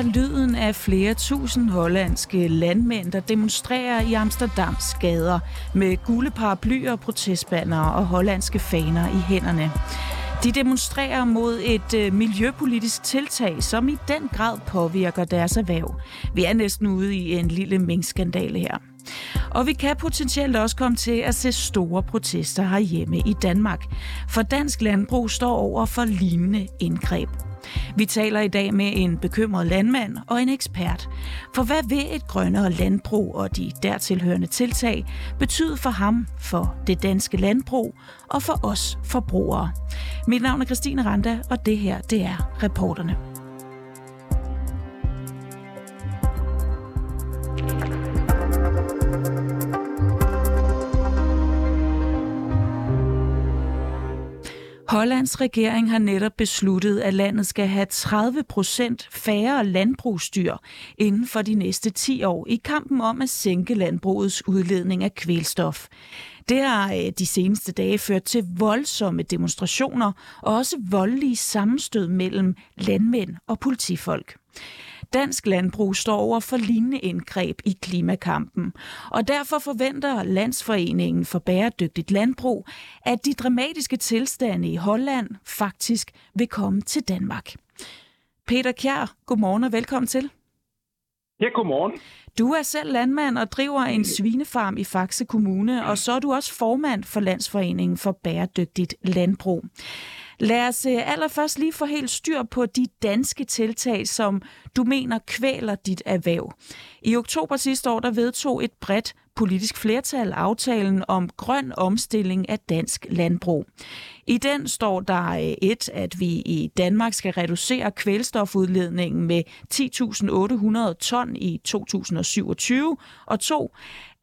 er lyden af flere tusind hollandske landmænd, der demonstrerer i Amsterdams gader med gule paraplyer, protestbannere og hollandske faner i hænderne. De demonstrerer mod et øh, miljøpolitisk tiltag, som i den grad påvirker deres erhverv. Vi er næsten ude i en lille minkskandale her. Og vi kan potentielt også komme til at se store protester herhjemme i Danmark, for dansk landbrug står over for lignende indgreb. Vi taler i dag med en bekymret landmand og en ekspert. For hvad vil et grønnere landbrug og de dertilhørende tiltag betyde for ham, for det danske landbrug og for os forbrugere? Mit navn er Christine Randa, og det her det er reporterne. Hollands regering har netop besluttet, at landet skal have 30 procent færre landbrugsdyr inden for de næste 10 år i kampen om at sænke landbrugets udledning af kvælstof. Det har øh, de seneste dage ført til voldsomme demonstrationer og også voldelige sammenstød mellem landmænd og politifolk. Dansk landbrug står over for lignende indgreb i klimakampen, og derfor forventer Landsforeningen for Bæredygtigt Landbrug, at de dramatiske tilstande i Holland faktisk vil komme til Danmark. Peter Kjær, godmorgen og velkommen til. Ja, godmorgen. Du er selv landmand og driver en svinefarm i Faxe Kommune, og så er du også formand for Landsforeningen for Bæredygtigt Landbrug. Lad os øh, allerførst lige få helt styr på de danske tiltag, som du mener kvæler dit erhverv. I oktober sidste år, der vedtog et bredt politisk flertal aftalen om grøn omstilling af dansk landbrug. I den står der øh, et, at vi i Danmark skal reducere kvælstofudledningen med 10.800 ton i 2027, og to,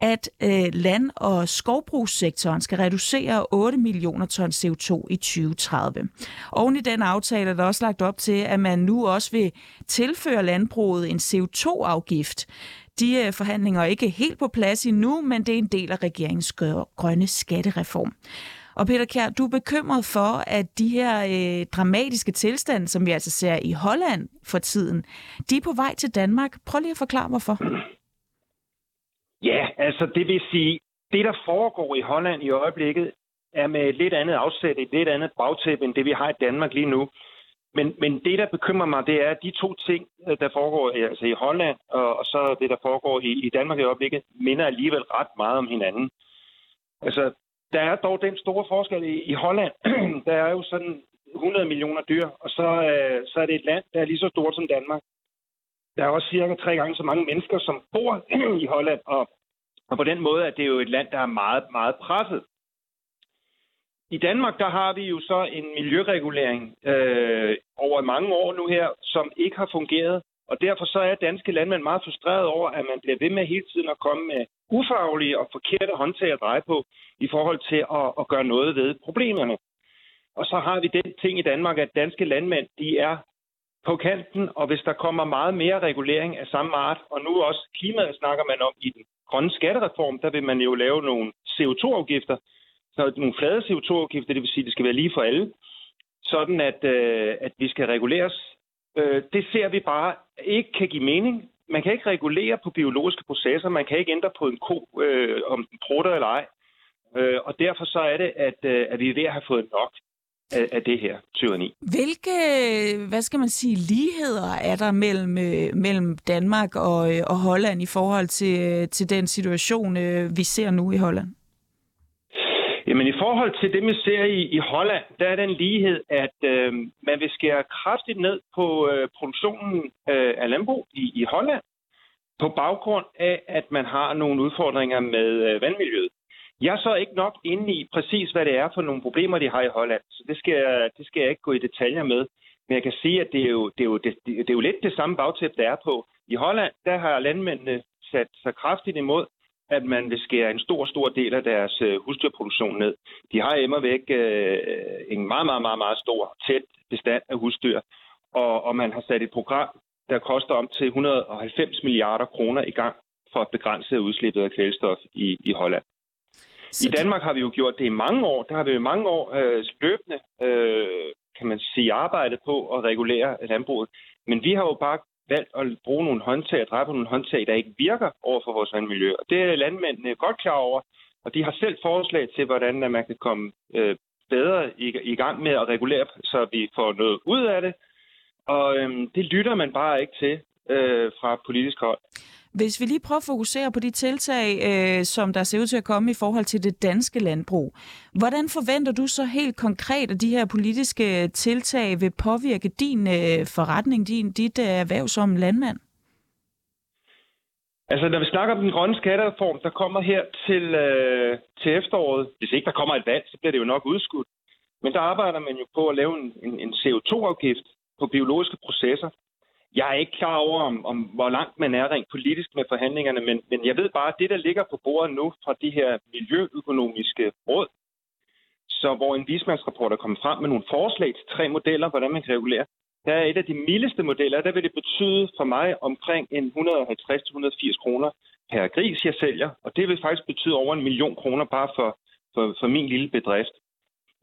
at øh, land- og skovbrugssektoren skal reducere 8 millioner ton CO2 i 2030. Oven i den aftale er der også lagt op til, at man nu også vil tilføre landbruget en CO2-afgift. De øh, forhandlinger er ikke helt på plads endnu, men det er en del af regeringens grønne skattereform. Og Peter Kjær, du er bekymret for, at de her øh, dramatiske tilstande, som vi altså ser i Holland for tiden, de er på vej til Danmark. Prøv lige at forklare, hvorfor. Ja, altså det vil sige, det der foregår i Holland i øjeblikket, er med et lidt andet afsæt, et lidt andet bagtæppe, end det vi har i Danmark lige nu. Men, men det, der bekymrer mig, det er, at de to ting, øh, der foregår øh, altså i Holland, og, og så det, der foregår i, i Danmark i øjeblikket, minder alligevel ret meget om hinanden. Altså, der er dog den store forskel i, i Holland. der er jo sådan 100 millioner dyr, og så, øh, så er det et land, der er lige så stort som Danmark. Der er også cirka tre gange så mange mennesker, som bor i Holland, og, og på den måde er det jo et land, der er meget, meget presset. I Danmark, der har vi jo så en miljøregulering øh, over mange år nu her, som ikke har fungeret. Og derfor så er danske landmænd meget frustreret over, at man bliver ved med hele tiden at komme med ufaglige og forkerte håndtag at dreje på i forhold til at, at gøre noget ved problemerne. Og så har vi den ting i Danmark, at danske landmænd, de er på kanten, og hvis der kommer meget mere regulering af samme art, og nu også klimaet snakker man om i den grønne skattereform, der vil man jo lave nogle CO2-afgifter, så nogle flade CO2-afgifter, det vil sige, at det skal være lige for alle, sådan at, øh, at vi skal reguleres. Øh, det ser vi bare ikke kan give mening. Man kan ikke regulere på biologiske processer, man kan ikke ændre på en ko, øh, om den prutter eller ej. Øh, og derfor så er det, at, øh, at vi er ved at have fået nok af, af det her tyranni. Hvilke, hvad skal man sige, ligheder er der mellem, øh, mellem Danmark og, øh, og Holland i forhold til, øh, til den situation, vi ser nu i Holland? Jamen i forhold til det, vi ser i, i Holland, der er den lighed, at øh, man vil skære kraftigt ned på øh, produktionen øh, af landbrug i, i Holland, på baggrund af, at man har nogle udfordringer med øh, vandmiljøet. Jeg er så ikke nok inde i præcis, hvad det er for nogle problemer, de har i Holland, så det skal, jeg, det skal jeg ikke gå i detaljer med. Men jeg kan sige, at det er jo, det er jo, det, det er jo lidt det samme bagtæppe, der er på. I Holland, der har landmændene sat sig kraftigt imod, at man vil skære en stor, stor del af deres øh, husdyrproduktion ned. De har immer væk øh, en meget, meget, meget, meget stor, tæt bestand af husdyr, og, og man har sat et program, der koster om til 190 milliarder kroner i gang for at begrænse udslippet af kvælstof i, i Holland. I Danmark har vi jo gjort det i mange år. Der har vi jo i mange år øh, løbende, øh, kan man sige, arbejdet på at regulere landbruget. Men vi har jo bare valgt at bruge nogle håndtag og dreje på nogle håndtag, der ikke virker over for vores vandmiljø. Og det er landmændene godt klar over, og de har selv forslag til, hvordan man kan komme øh, bedre i, i gang med at regulere, så vi får noget ud af det. Og øhm, det lytter man bare ikke til øh, fra politisk hold. Hvis vi lige prøver at fokusere på de tiltag, øh, som der ser ud til at komme i forhold til det danske landbrug. Hvordan forventer du så helt konkret, at de her politiske tiltag vil påvirke din øh, forretning, din, dit øh, erhverv som landmand? Altså, når vi snakker om den grønne skattereform, der kommer her til, øh, til efteråret, hvis ikke der kommer et valg, så bliver det jo nok udskudt. Men der arbejder man jo på at lave en, en, en CO2-afgift på biologiske processer. Jeg er ikke klar over, om, om hvor langt man er rent politisk med forhandlingerne, men, men jeg ved bare, at det, der ligger på bordet nu fra de her miljøøkonomiske råd, så hvor en vismandsrapport er kommet frem med nogle forslag til tre modeller, hvordan man kan regulere, der er et af de mildeste modeller, der vil det betyde for mig omkring en 150-180 kroner per gris, jeg sælger. Og det vil faktisk betyde over en million kroner bare for, for, for min lille bedrift.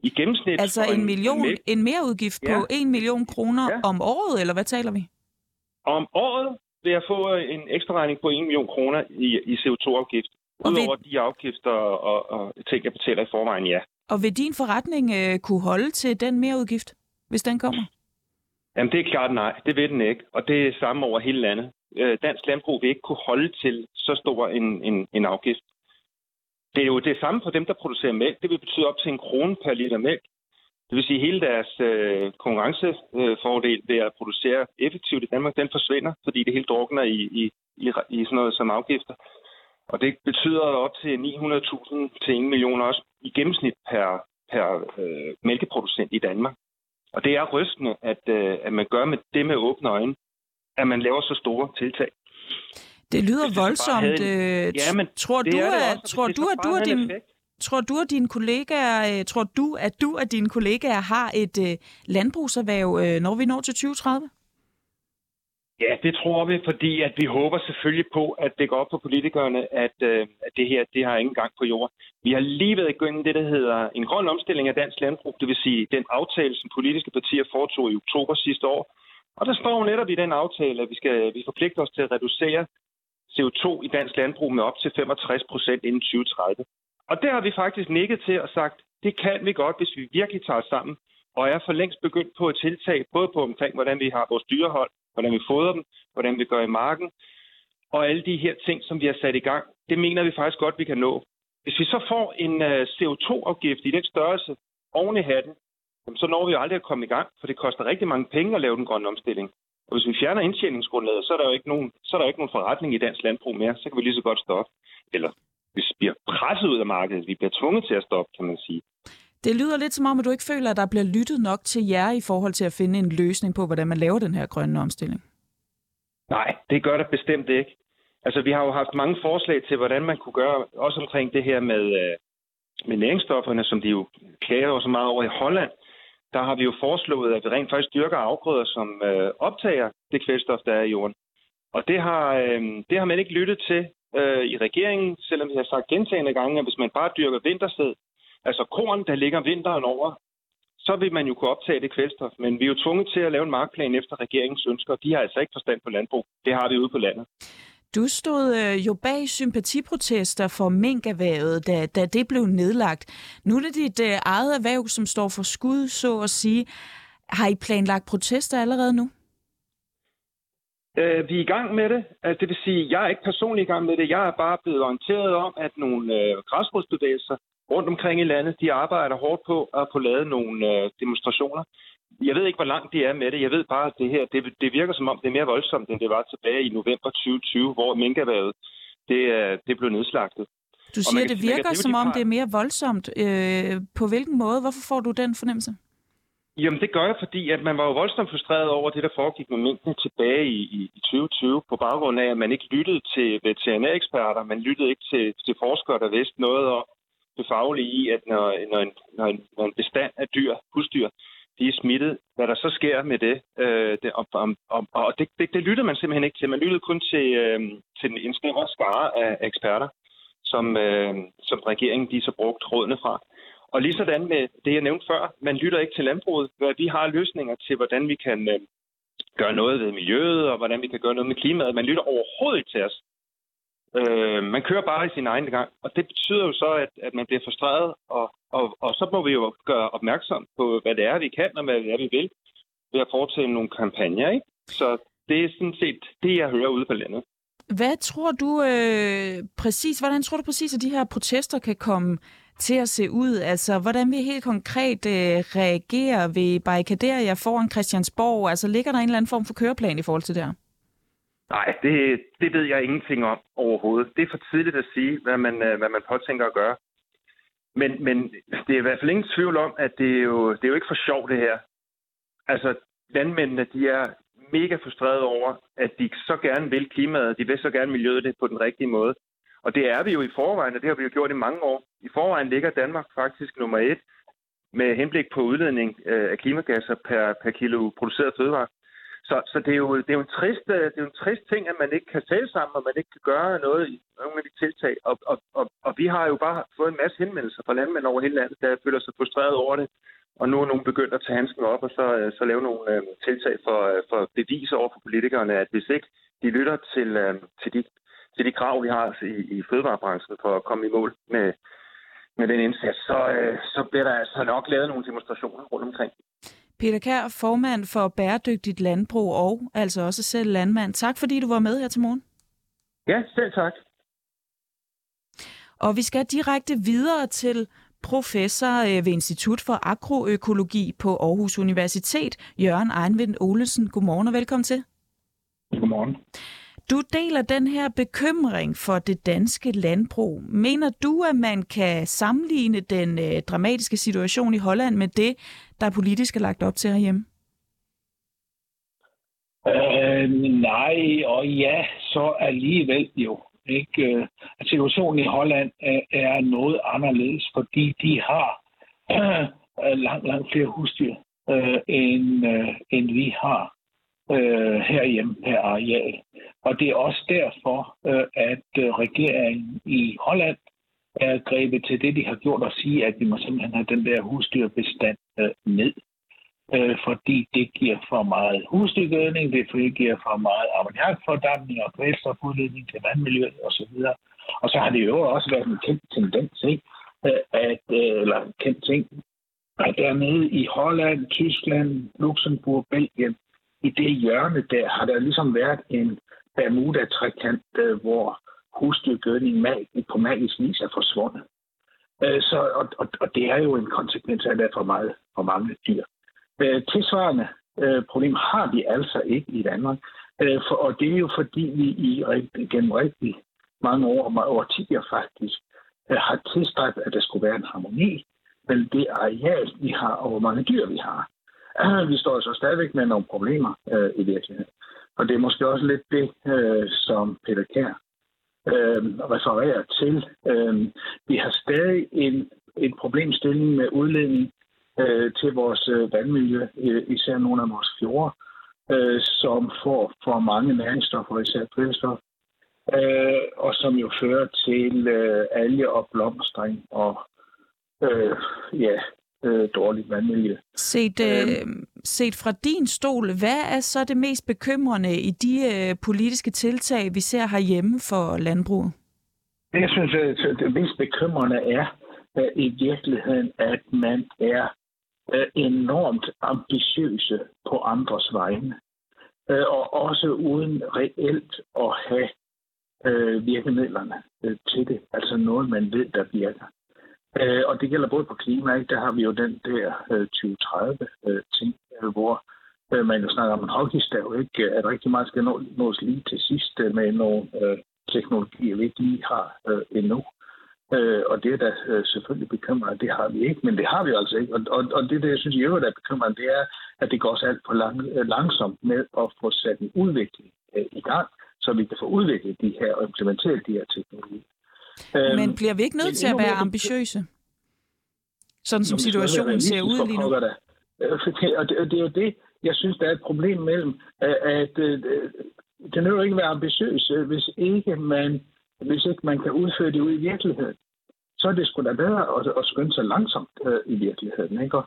I gennemsnit... Altså en, en million, en, en mere udgift ja. på 1 million kroner ja. om året, eller hvad taler vi? Om året vil jeg få en ekstra regning på 1 million kroner i, i CO2-afgift. Udover vil... de afgifter og, og ting, jeg betaler i forvejen, ja. Og vil din forretning øh, kunne holde til den mere udgift, hvis den kommer? Jamen, det er klart nej. Det vil den ikke. Og det er samme over hele landet. Øh, dansk landbrug vil ikke kunne holde til så stor en, en, en afgift. Det er jo det samme for dem, der producerer mælk. Det vil betyde op til en krone per liter mælk. Det vil sige, at hele deres øh, konkurrencefordel ved at producere effektivt i Danmark, den forsvinder, fordi det hele drukner i, i, i, i sådan noget som afgifter. Og det betyder op til 900.000 til 1 million også i gennemsnit per, per øh, mælkeproducent i Danmark. Og det er rystende, at, øh, at man gør med det med åbne øjne, at man laver så store tiltag. Det lyder det voldsomt. En... Øh, ja, men tror du, at, tror du, at du og din, tror du, at dine kollegaer, øh, tror du, at du og dine kollegaer har et uh, landbrugserhverv, øh, når vi når til 2030? Ja, det tror vi, fordi at vi håber selvfølgelig på, at det går op for politikerne, at, øh, at det her det har ingen gang på jorden. Vi har lige været igennem det, der hedder en grøn omstilling af dansk landbrug, det vil sige den aftale, som politiske partier foretog i oktober sidste år. Og der står netop i den aftale, at vi skal vi forpligter os til at reducere CO2 i dansk landbrug med op til 65 procent inden 2030. Og der har vi faktisk nikket til og sagt, det kan vi godt, hvis vi virkelig tager os sammen, og er for længst begyndt på at tiltag, både på omkring, hvordan vi har vores dyrehold, hvordan vi fodrer dem, hvordan vi gør i marken, og alle de her ting, som vi har sat i gang, det mener vi faktisk godt, vi kan nå. Hvis vi så får en øh, CO2-afgift i den størrelse oven i hatten, så når vi jo aldrig at komme i gang, for det koster rigtig mange penge at lave den grønne omstilling. Og hvis vi fjerner indtjeningsgrundlaget, så er der jo ikke nogen, så er der jo ikke nogen forretning i dansk landbrug mere. Så kan vi lige så godt stoppe. Eller vi bliver presset ud af markedet. Vi bliver tvunget til at stoppe, kan man sige. Det lyder lidt som om, at du ikke føler, at der bliver lyttet nok til jer i forhold til at finde en løsning på, hvordan man laver den her grønne omstilling. Nej, det gør der bestemt ikke. Altså, vi har jo haft mange forslag til, hvordan man kunne gøre, også omkring det her med, øh, med næringsstofferne, som de jo klager så meget over i Holland. Der har vi jo foreslået, at vi rent faktisk dyrker afgrøder, som øh, optager det kvælstof, der er i jorden. Og det har, øh, det har man ikke lyttet til øh, i regeringen, selvom vi har sagt gentagende gange, at hvis man bare dyrker vintersted, altså korn, der ligger vinteren over, så vil man jo kunne optage det kvælstof. Men vi er jo tvunget til at lave en markplan efter regeringens ønsker. De har altså ikke forstand på landbrug. Det har vi ude på landet. Du stod øh, jo bag sympatiprotester for minkerhvervet, da, da det blev nedlagt. Nu er det dit øh, eget erhverv, som står for skud, så at sige. Har I planlagt protester allerede nu? Øh, vi er i gang med det. Altså, det vil sige, jeg er ikke personligt i gang med det. Jeg er bare blevet orienteret om, at nogle øh, græsrodsbevægelser rundt omkring i landet, de arbejder hårdt på at få lavet nogle øh, demonstrationer. Jeg ved ikke, hvor langt de er med det. Jeg ved bare, at det her det, det virker som om, det er mere voldsomt, end det var tilbage i november 2020, hvor minkerværet det, det blev nedslagtet. Du siger, det virker sige, som om, det er mere voldsomt. Øh, på hvilken måde? Hvorfor får du den fornemmelse? Jamen, det gør jeg, fordi at man var jo voldsomt frustreret over det, der foregik med minken tilbage i, i, i 2020, på baggrund af, at man ikke lyttede til veterinæreksperter, man lyttede ikke til, til forskere, der vidste noget om, det faglige i, at når, når, en, når, en, når en bestand af dyr, husdyr, de er smittet, hvad der så sker med det. Øh, det og om, om, og det, det, det lyttede man simpelthen ikke til. Man lyttede kun til, øh, til en større skare af eksperter, som, øh, som regeringen de så brugt rådene fra. Og lige sådan med det, jeg nævnte før, man lytter ikke til landbruget. Vi har løsninger til, hvordan vi kan øh, gøre noget ved miljøet, og hvordan vi kan gøre noget med klimaet. Man lytter overhovedet ikke til os. Øh, man kører bare i sin egen gang, og det betyder jo så, at, at man bliver frustreret, og, og, og så må vi jo gøre opmærksom på, hvad det er, vi kan, og hvad det er, vi vil, ved at foretage nogle kampagner. Ikke? Så det er sådan set det, jeg hører ude på landet. Hvad tror du øh, præcis, hvordan tror du præcis, at de her protester kan komme til at se ud? Altså, hvordan vi helt konkret øh, reagerer ved barrikaderier foran Christiansborg? Altså, ligger der en eller anden form for køreplan i forhold til det her? Nej, det, det ved jeg ingenting om overhovedet. Det er for tidligt at sige, hvad man, øh, hvad man påtænker at gøre. Men, men det er i hvert fald ingen tvivl om, at det er, jo, det er jo ikke for sjovt, det her. Altså, landmændene, de er mega frustrerede over, at de så gerne vil klimaet, de vil så gerne miljøet det på den rigtige måde. Og det er vi jo i forvejen, og det har vi jo gjort i mange år. I forvejen ligger Danmark faktisk nummer et med henblik på udledning øh, af klimagasser per, per kilo produceret fødevare. Så, så det, er jo, det, er jo en trist, øh, det er jo en trist ting, at man ikke kan tale sammen, og man ikke kan gøre noget i nogle af de tiltag. Og, og, og, og vi har jo bare fået en masse henvendelser fra landmænd over hele landet, der føler sig frustreret over det. Og nu er nogen begyndt at tage handsken op og så, øh, så lave nogle øh, tiltag for, for bevise over for politikerne, at hvis ikke de lytter til, øh, til, de, til de krav, vi har i, i fødevarebranchen for at komme i mål med, med den indsats, så, øh, så bliver der altså nok lavet nogle demonstrationer rundt omkring. Peter Kær, formand for Bæredygtigt Landbrug og altså også selv landmand. Tak fordi du var med her til morgen. Ja, selv tak. Og vi skal direkte videre til professor øh, ved Institut for Agroøkologi på Aarhus Universitet, Jørgen Ejnvind Olesen. Godmorgen og velkommen til. Godmorgen. Du deler den her bekymring for det danske landbrug. Mener du, at man kan sammenligne den øh, dramatiske situation i Holland med det, der politisk er lagt op til herhjemme? Øh, nej, og ja, så alligevel jo. Ikke? Øh, situationen i Holland er, er noget anderledes, fordi de har øh, langt, langt flere husdyr, øh, end, øh, end vi har øh, herhjemme per areal. Og det er også derfor, øh, at øh, regeringen i Holland er grebet til det, de har gjort og sige, at vi må simpelthen have den der husdyrbestand øh, ned. Øh, fordi det giver for meget husdyrgødning, det giver for meget ammoniakfordampning og kvælstofudledning til vandmiljøet osv. Og så har det jo også været en kendt tendens, ikke? Øh, at, øh, eller kendt ting, at dernede i Holland, Tyskland, Luxembourg, Belgien, i det hjørne der, har der ligesom været en Bermuda-trekant, øh, hvor husdyrgødning på magisk vis er forsvundet. Øh, så, og, og, og det er jo en konsekvens af, at der er for, meget, for mange dyr. Øh, tilsvarende øh, problem har vi altså ikke i Danmark. Øh, for, og det er jo fordi, vi i gennem rigtig mange år, og årtier faktisk, øh, har tilstræbt, at der skulle være en harmoni mellem det areal, vi har, og hvor mange dyr vi har. Vi står så stadigvæk med nogle problemer øh, i virkeligheden. Og det er måske også lidt det, øh, som Peter Kær øh, refererer til. Øh, vi har stadig en, en problemstilling med udledning øh, til vores øh, vandmiljø, øh, især nogle af vores fjorde, øh, som får for mange næringsstoffer, især drivstof, øh, og som jo fører til øh, alge og blomstring og øh, ja, øh, dårligt vandmiljø. Set, øh, øhm. set fra din stol, hvad er så det mest bekymrende i de øh, politiske tiltag, vi ser herhjemme for landbruget? Jeg synes, at det mest bekymrende er at i virkeligheden, at man er øh, enormt ambitiøse på andres vegne. Øh, og også uden reelt at have øh, virkemidlerne øh, til det. Altså noget, man ved, der virker. Øh, og det gælder både på klima, ikke? der har vi jo den der øh, 2030-ting, øh, øh, hvor øh, man jo snakker om en hockeystav, ikke? Øh, at rigtig meget skal nå, nås lige til sidst øh, med nogle øh, teknologier, vi ikke lige har øh, endnu. Øh, og det er da øh, selvfølgelig bekymrende, det har vi ikke, men det har vi altså ikke. Og, og, og det, det, jeg synes, i øvrigt er bekymrende, det er, at det går også alt for lang, øh, langsomt med at få sat en udvikling øh, i gang, så vi kan få udviklet de her og implementeret de her teknologier. Men øhm, bliver vi ikke nødt til at være ambitiøse? Sådan som situationen ser ud lige nu. Øh, og det, og det er jo det, jeg synes, der er et problem mellem, at, at, at det nødvendigvis ikke være ambitiøs, hvis ikke man hvis ikke man kan udføre det ud i virkeligheden. Så er det sgu da bedre at, at skynde sig langsomt øh, i virkeligheden. Ikke? Og,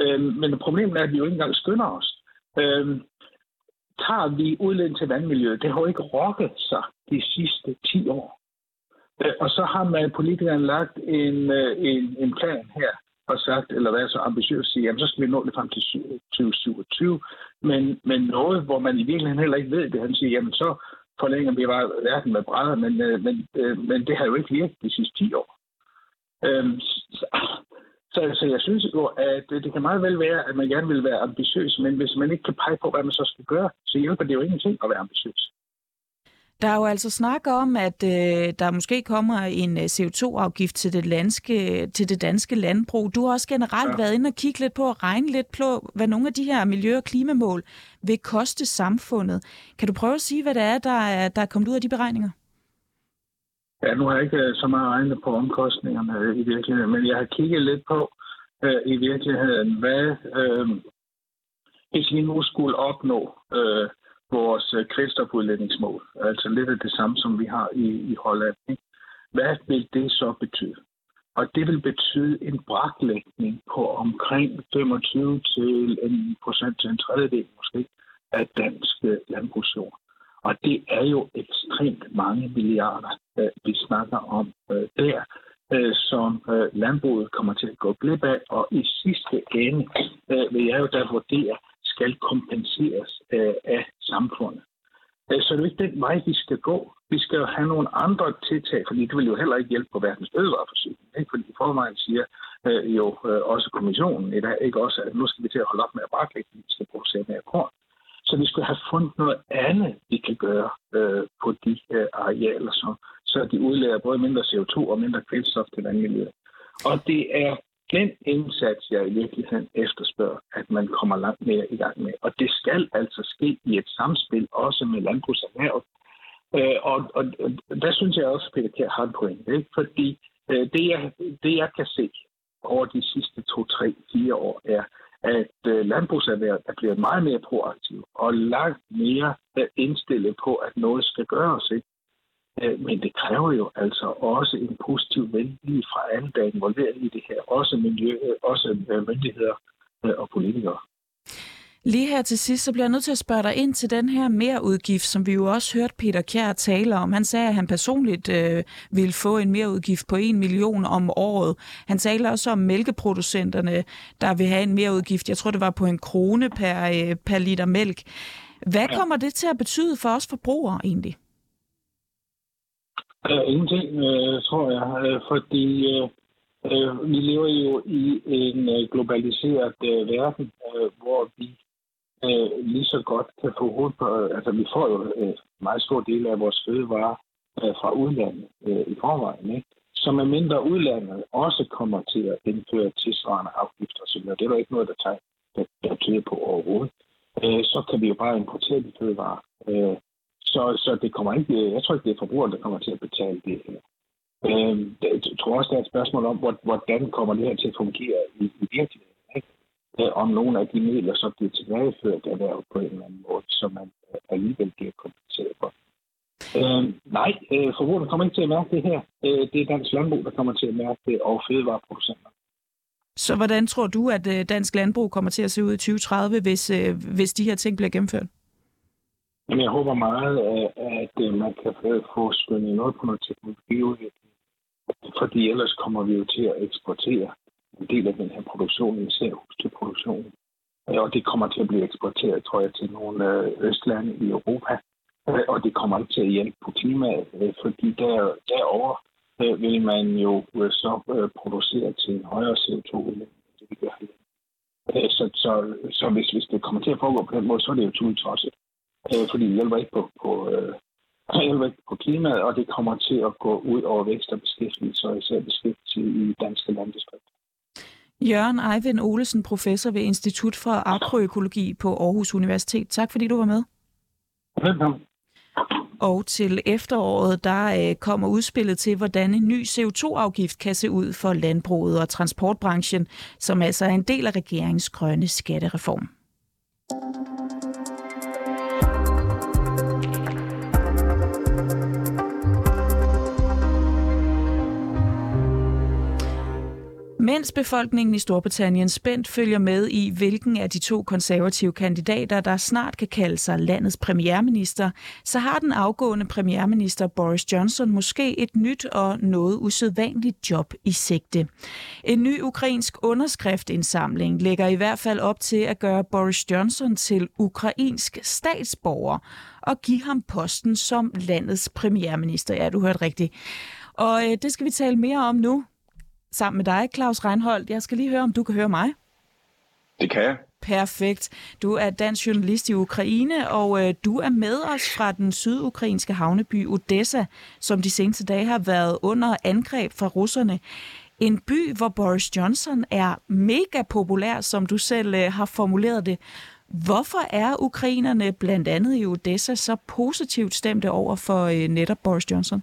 øh, men problemet er, at vi jo ikke engang skynder os. Øh, tager vi udledning til vandmiljøet. Det har jo ikke rokket sig de sidste 10 år. Øh, og så har man politikerne lagt en, øh, en, en plan her og sagt, eller været så ambitiøs at sige, jamen så skal vi nå det frem til 2027, men, men noget, hvor man i virkeligheden heller ikke ved det. Han siger, jamen så forlænger vi bare verden med brædder, men, øh, men, men det har jo ikke virket de sidste 10 år. Øhm, så, så, så jeg synes jo, at det kan meget vel være, at man gerne vil være ambitiøs, men hvis man ikke kan pege på, hvad man så skal gøre, så hjælper det jo ingenting at være ambitiøs. Der er jo altså snak om, at øh, der måske kommer en øh, CO2-afgift til det, landske, til det danske landbrug. Du har også generelt ja. været inde og kigge lidt på og regne lidt på, hvad nogle af de her miljø- og klimamål vil koste samfundet. Kan du prøve at sige, hvad det er, der er, der er kommet ud af de beregninger? Ja, nu har jeg ikke øh, så meget regnet på omkostningerne øh, i virkeligheden, men jeg har kigget lidt på øh, i virkeligheden, hvad øh, hvis vi nu skulle opnå øh, vores øh, kvælstofudledningsmål, altså lidt af det samme, som vi har i, i Holland. Ikke? Hvad vil det så betyde? Og det vil betyde en braklægning på omkring 25 til en procent til en tredjedel måske af dansk øh, landbrugsjord. Og det er jo ekstremt mange milliarder, øh, vi snakker om øh, der, som landbruget kommer til at gå glip af. Og i sidste ende vil jeg jo da vurdere, skal kompenseres øh, samfundet. Så det er ikke den vej, vi skal gå. Vi skal jo have nogle andre tiltag, fordi det vil jo heller ikke hjælpe på verdens fødevareforsyning. Ikke? Fordi i forvejen siger øh, jo øh, også kommissionen i dag, ikke også, at nu skal vi til at holde op med at braklægge, vi skal producere mere korn. Så vi skal have fundet noget andet, vi kan gøre øh, på de øh, arealer, som, så de udleder både mindre CO2 og mindre kvælstof til vandmiljøet. Og det er den indsats, jeg i virkeligheden efterspørger, at man kommer langt mere i gang med. Og det skal altså ske i et samspil også med landbrugserhvervet. Øh, og, og, og der synes jeg også, at Peter Kjær har en point. Ikke? Fordi øh, det, jeg, det, jeg kan se over de sidste to, tre, fire år, er, at øh, landbrugserhvervet er blevet meget mere proaktiv og langt mere øh, indstillet på, at noget skal gøres. Ikke? Øh, men det kræver jo altså også en positiv venlige fra alle, der er involveret i det her. Også miljø, også øh, myndigheder øh, og politikere. Lige her til sidst, så bliver jeg nødt til at spørge dig ind til den her merudgift, som vi jo også hørte Peter Kjær tale om. Han sagde, at han personligt øh, ville få en merudgift på 1 million om året. Han talte også om mælkeproducenterne, der vil have en merudgift. Jeg tror, det var på en krone per, øh, per liter mælk. Hvad kommer det til at betyde for os forbrugere egentlig? Uh, ingenting, uh, tror jeg, uh, fordi uh, uh, vi lever jo i en uh, globaliseret uh, verden, uh, hvor vi uh, lige så godt kan få hovedet på, uh, altså vi får jo en uh, meget stor del af vores fødevarer uh, fra udlandet uh, i forvejen, ikke? Så med mindre udlandet også kommer til at indføre tilsvarende afgifter osv., det er der ikke noget, der, tager, der, der tyder på overhovedet, uh, så kan vi jo bare importere de fødevarer. Uh, så, så det kommer ikke, øh, jeg tror ikke, det er forbrugeren, der kommer til at betale det her. Øhm, jeg tror også, der er et spørgsmål om, hvordan kommer det her til at fungere i, i virkeligheden. Ikke? Øh, om nogle af de midler så bliver tilbageført erhvervet på en eller anden måde, så man øh, alligevel bliver kompenseret for. Øhm, nej, øh, forbrugerne kommer ikke til at mærke det her. Øh, det er dansk landbrug, der kommer til at mærke det, og fødevareproducenter. Så hvordan tror du, at øh, dansk landbrug kommer til at se ud i 2030, hvis, øh, hvis de her ting bliver gennemført? Jamen, jeg håber meget, øh, at øh, man kan få skyndet noget på noget teknologiudvikling. Fordi ellers kommer vi jo til at eksportere en del af den her produktion, især husdyrproduktionen. Øh, og det kommer til at blive eksporteret, tror jeg, til nogle østlande i Europa. Og det kommer ikke til at hjælpe på klimaet, fordi der, derovre vil man jo så producere til en højere CO2 det vi gør Så, så, så hvis, hvis det kommer til at foregå på den måde, så er det jo tudetosset øh, fordi det hjælper ikke på, på, øh, hjælper ikke på klimaet, og det kommer til at gå ud over vækst og beskæftigelse, og især beskæftigelse i danske landdistrikter. Jørgen Eivind Olesen, professor ved Institut for Agroøkologi på Aarhus Universitet. Tak fordi du var med. Velkommen. Og til efteråret, der øh, kommer udspillet til, hvordan en ny CO2-afgift kan se ud for landbruget og transportbranchen, som altså er en del af regeringens grønne skattereform. Mens befolkningen i Storbritannien spændt følger med i, hvilken af de to konservative kandidater, der snart kan kalde sig landets premierminister, så har den afgående premierminister Boris Johnson måske et nyt og noget usædvanligt job i sigte. En ny ukrainsk underskriftindsamling lægger i hvert fald op til at gøre Boris Johnson til ukrainsk statsborger og give ham posten som landets premierminister. Ja, du hørte rigtigt. Og øh, det skal vi tale mere om nu sammen med dig, Claus Reinholdt. Jeg skal lige høre, om du kan høre mig. Det kan jeg. Perfekt. Du er dansk journalist i Ukraine, og øh, du er med os fra den sydukrainske havneby Odessa, som de seneste dage har været under angreb fra russerne. En by, hvor Boris Johnson er mega populær, som du selv øh, har formuleret det. Hvorfor er ukrainerne blandt andet i Odessa så positivt stemte over for øh, netop Boris Johnson?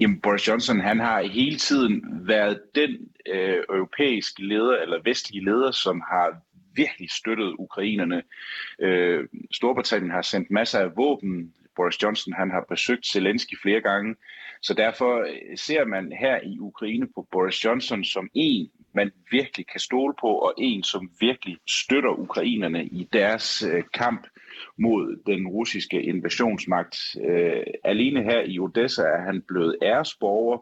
Jamen, Boris Johnson, han har hele tiden været den øh, europæiske leder, eller vestlige leder, som har virkelig støttet ukrainerne. Øh, Storbritannien har sendt masser af våben. Boris Johnson han har besøgt Zelensky flere gange. Så derfor øh, ser man her i Ukraine på Boris Johnson som en, man virkelig kan stole på, og en, som virkelig støtter ukrainerne i deres øh, kamp mod den russiske invasionsmagt. Øh, alene her i Odessa er han blevet æresborger,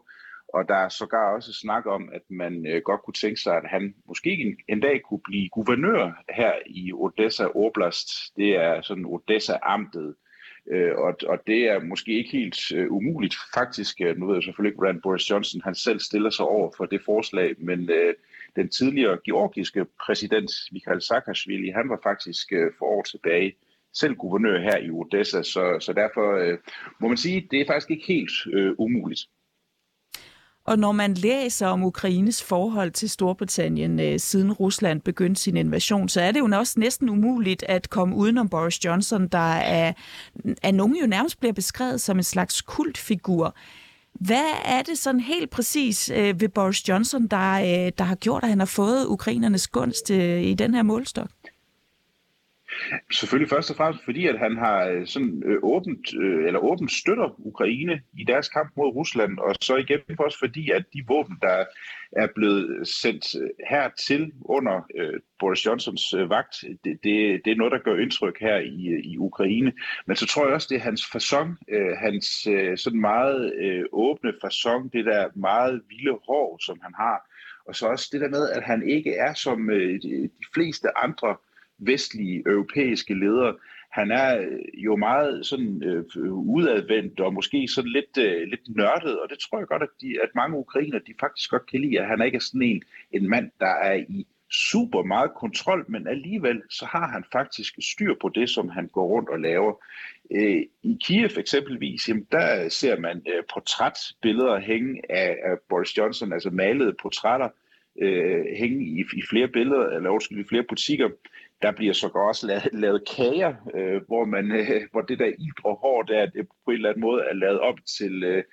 og der er sågar også snak om, at man øh, godt kunne tænke sig, at han måske en, en dag kunne blive guvernør her i Odessa Oblast. Det er sådan Odessa-amtet. Øh, og, og det er måske ikke helt øh, umuligt. Faktisk, øh, nu ved jeg selvfølgelig ikke, hvordan Boris Johnson han selv stiller sig over for det forslag, men øh, den tidligere georgiske præsident Mikhail Saakashvili, han var faktisk øh, for år tilbage selv guvernør her i Odessa, så, så derfor øh, må man sige, det er faktisk ikke helt øh, umuligt. Og når man læser om Ukraines forhold til Storbritannien øh, siden Rusland begyndte sin invasion, så er det jo også næsten umuligt at komme udenom Boris Johnson, der er, er nogen jo nærmest bliver beskrevet som en slags kultfigur. Hvad er det sådan helt præcis øh, ved Boris Johnson, der, øh, der har gjort, at han har fået ukrainernes gunst øh, i den her målstok? Selvfølgelig først og fremmest fordi, at han har øh, sådan øh, åbent, øh, eller åbent støtter Ukraine i deres kamp mod Rusland, og så igen også fordi, at de våben, der er blevet sendt øh, hertil under øh, Boris Johnsons øh, vagt, det, det, det er noget, der gør indtryk her i, øh, i Ukraine. Men så tror jeg også, det er hans fasong, øh, hans øh, sådan meget øh, åbne fasong, det der meget vilde hår, som han har, og så også det der med, at han ikke er som øh, de fleste andre vestlige europæiske ledere. Han er øh, jo meget sådan øh, udadvendt og måske sådan lidt, øh, lidt nørdet, og det tror jeg godt, at, de, at mange ukrainer de faktisk godt kan lide, at han ikke er sådan en, en mand, der er i super meget kontrol, men alligevel så har han faktisk styr på det, som han går rundt og laver. Øh, I Kiev eksempelvis, jamen, der ser man øh, portrætbilleder hænge af, af Boris Johnson, altså malede portrætter, øh, hænge i, i flere billeder, eller undskyld, i flere butikker. Der bliver så også lavet, lavet kager, øh, hvor, man, øh, hvor det der idre hår der, det på en eller anden måde er lavet op til, øh,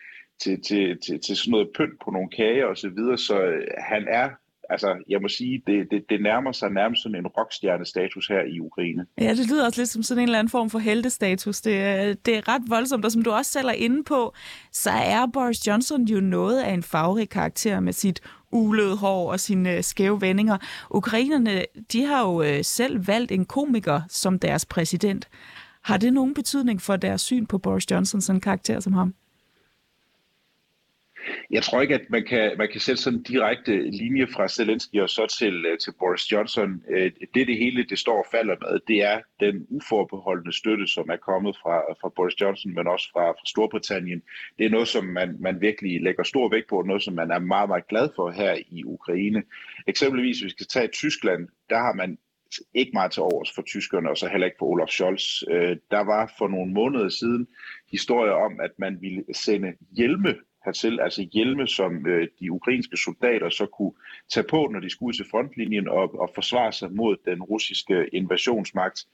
til, til, til, til sådan noget pynt på nogle kager osv., så, videre. så øh, han er altså, jeg må sige, det, det, det nærmer sig nærmest sådan en rockstjerne-status her i Ukraine. Ja, det lyder også lidt som sådan en eller anden form for heldestatus. Det, øh, det er ret voldsomt, og som du også selv er inde på, så er Boris Johnson jo noget af en farverig karakter med sit ulede hår og sine øh, skæve vendinger. Ukrainerne, de har jo øh, selv valgt en komiker som deres præsident. Har det nogen betydning for deres syn på Boris Johnson som karakter som ham? Jeg tror ikke, at man kan, man kan sætte sådan en direkte linje fra Zelensky og så til, øh, til Boris Johnson. Øh, det, det hele det står og falder med, det er den uforbeholdende støtte, som er kommet fra, fra Boris Johnson, men også fra, fra Storbritannien. Det er noget, som man, man virkelig lægger stor vægt på, noget, som man er meget, meget glad for her i Ukraine. Eksempelvis, hvis vi skal tage Tyskland, der har man ikke meget til overs for tyskerne, og så heller ikke for Olaf Scholz. Øh, der var for nogle måneder siden historier om, at man ville sende hjelme hertil, altså hjelme, som øh, de ukrainske soldater så kunne tage på, når de skulle til frontlinjen og, og forsvare sig mod den russiske invasionsmagt.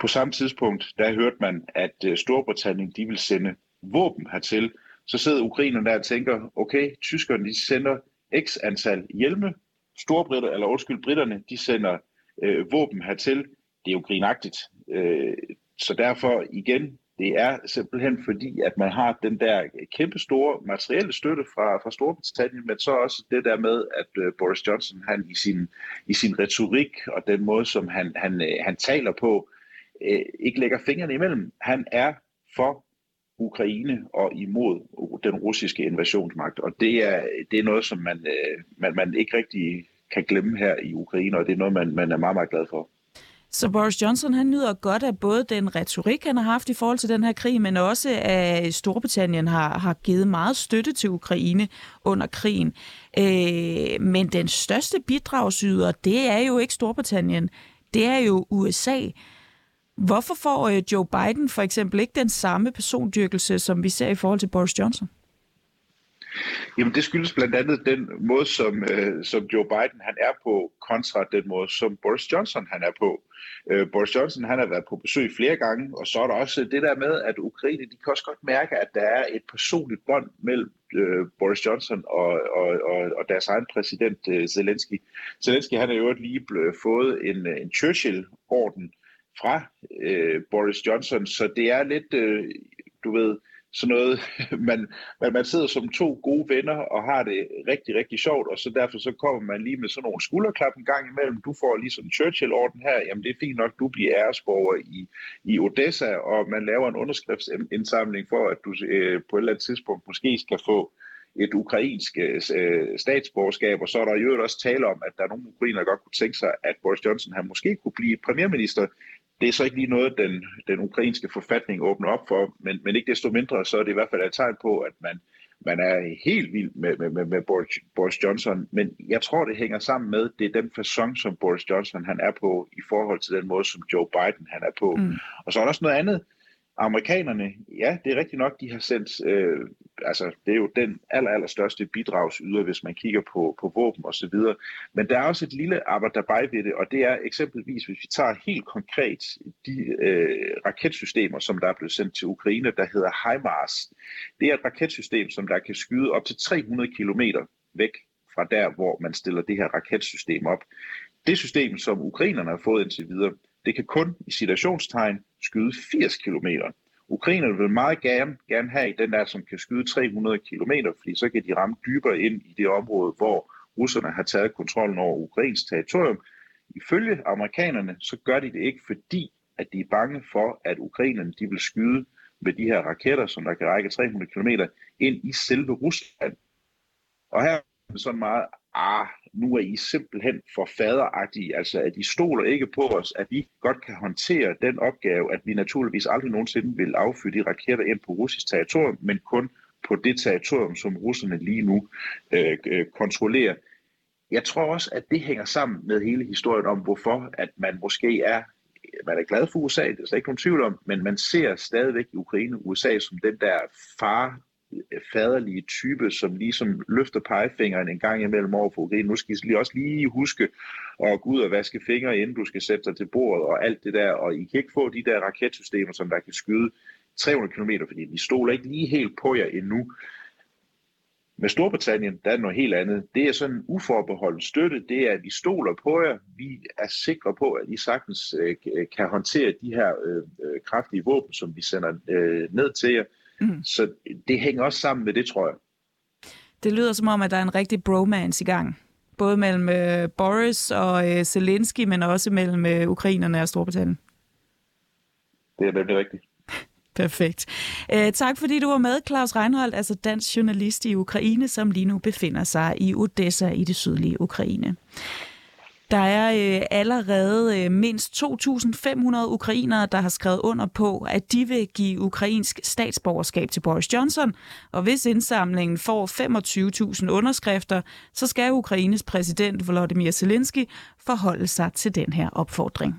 På samme tidspunkt, der hørte man, at øh, Storbritannien de vil sende våben hertil. Så sidder ukrainerne der og tænker, okay, tyskerne de sender x antal hjelme, Storbritter, eller undskyld, britterne, de sender øh, våben hertil. Det er jo grinagtigt. Øh, så derfor igen, det er simpelthen fordi, at man har den der kæmpe store materielle støtte fra, fra Storbritannien, men så også det der med, at øh, Boris Johnson han i sin, i sin retorik og den måde, som han, han, øh, han taler på, øh, ikke lægger fingrene imellem. Han er for Ukraine og imod den russiske invasionsmagt. Og det er, det er noget, som man, man, man ikke rigtig kan glemme her i Ukraine, og det er noget, man, man er meget, meget glad for. Så Boris Johnson han nyder godt af både den retorik, han har haft i forhold til den her krig, men også at Storbritannien har, har givet meget støtte til Ukraine under krigen. Øh, men den største bidragsyder, det er jo ikke Storbritannien, det er jo USA. Hvorfor får øh, Joe Biden for eksempel ikke den samme persondyrkelse, som vi ser i forhold til Boris Johnson? Jamen det skyldes blandt andet den måde, som, øh, som Joe Biden han er på, kontra den måde, som Boris Johnson han er på. Øh, Boris Johnson han har været på besøg flere gange, og så er der også det der med, at Ukraine de kan også godt mærke, at der er et personligt bånd mellem øh, Boris Johnson og, og, og, og deres egen præsident øh, Zelensky. Zelensky han har jo lige blevet, fået en, øh, en Churchill-orden fra øh, Boris Johnson, så det er lidt, øh, du ved, sådan noget, man, man, man sidder som to gode venner og har det rigtig, rigtig sjovt, og så derfor så kommer man lige med sådan nogle skulderklap en gang imellem. Du får lige sådan Churchill-orden her, jamen det er fint nok, du bliver æresborger i, i Odessa, og man laver en underskriftsindsamling for, at du øh, på et eller andet tidspunkt måske skal få et ukrainsk øh, øh statsborgerskab, og så er der jo også tale om, at der er nogle ukrainer, der godt kunne tænke sig, at Boris Johnson han måske kunne blive premierminister. Det er så ikke lige noget, den, den ukrainske forfatning åbner op for, men, men ikke desto mindre, så er det i hvert fald et tegn på, at man, man er helt vild med, med, med Boris, Boris Johnson. Men jeg tror, det hænger sammen med, det er den fasong, som Boris Johnson han er på, i forhold til den måde, som Joe Biden han er på. Mm. Og så er der også noget andet, Amerikanerne, ja, det er rigtigt nok, de har sendt, øh, altså det er jo den aller, aller største bidragsyder, hvis man kigger på, på våben og så videre. Men der er også et lille arbejde ved det, og det er eksempelvis, hvis vi tager helt konkret de øh, raketsystemer, som der er blevet sendt til Ukraine, der hedder HIMARS. Det er et raketsystem, som der kan skyde op til 300 km væk fra der, hvor man stiller det her raketsystem op. Det system, som ukrainerne har fået indtil videre, det kan kun i situationstegn skyde 80 km. Ukrainerne vil meget gerne, gerne have den der, som kan skyde 300 km, fordi så kan de ramme dybere ind i det område, hvor russerne har taget kontrollen over Ukrains territorium. Ifølge amerikanerne, så gør de det ikke, fordi at de er bange for, at ukrainerne de vil skyde med de her raketter, som der kan række 300 km, ind i selve Rusland. Og her er sådan meget, ah, nu er I simpelthen for faderagtige, altså at I stoler ikke på os, at vi godt kan håndtere den opgave, at vi naturligvis aldrig nogensinde vil affyre de raketter ind på russisk territorium, men kun på det territorium, som russerne lige nu øh, øh, kontrollerer. Jeg tror også, at det hænger sammen med hele historien om, hvorfor at man måske er man er glad for USA, det er slet ikke nogen tvivl om, men man ser stadigvæk i Ukraine USA som den der far faderlige type, som ligesom løfter pegefingeren en gang imellem over for okay, Nu skal I lige også lige huske at gå ud og vaske fingre, inden du skal sætte dig til bordet og alt det der. Og I kan ikke få de der raketsystemer, som der kan skyde 300 km, fordi vi stoler ikke lige helt på jer endnu. Med Storbritannien, der er noget helt andet. Det er sådan en uforbeholden støtte. Det er, at vi stoler på jer. Vi er sikre på, at I sagtens øh, kan håndtere de her øh, øh, kraftige våben, som vi sender øh, ned til jer. Mm. Så det hænger også sammen med det, tror jeg. Det lyder som om, at der er en rigtig bromance i gang. Både mellem øh, Boris og øh, Zelensky, men også mellem øh, ukrainerne og Storbritannien. Det er nemlig rigtigt. Perfekt. Uh, tak fordi du var med, Claus Reinholdt, altså dansk journalist i Ukraine, som lige nu befinder sig i Odessa i det sydlige Ukraine. Der er øh, allerede øh, mindst 2.500 ukrainere, der har skrevet under på, at de vil give ukrainsk statsborgerskab til Boris Johnson. Og hvis indsamlingen får 25.000 underskrifter, så skal Ukraines præsident Volodymyr Zelensky forholde sig til den her opfordring.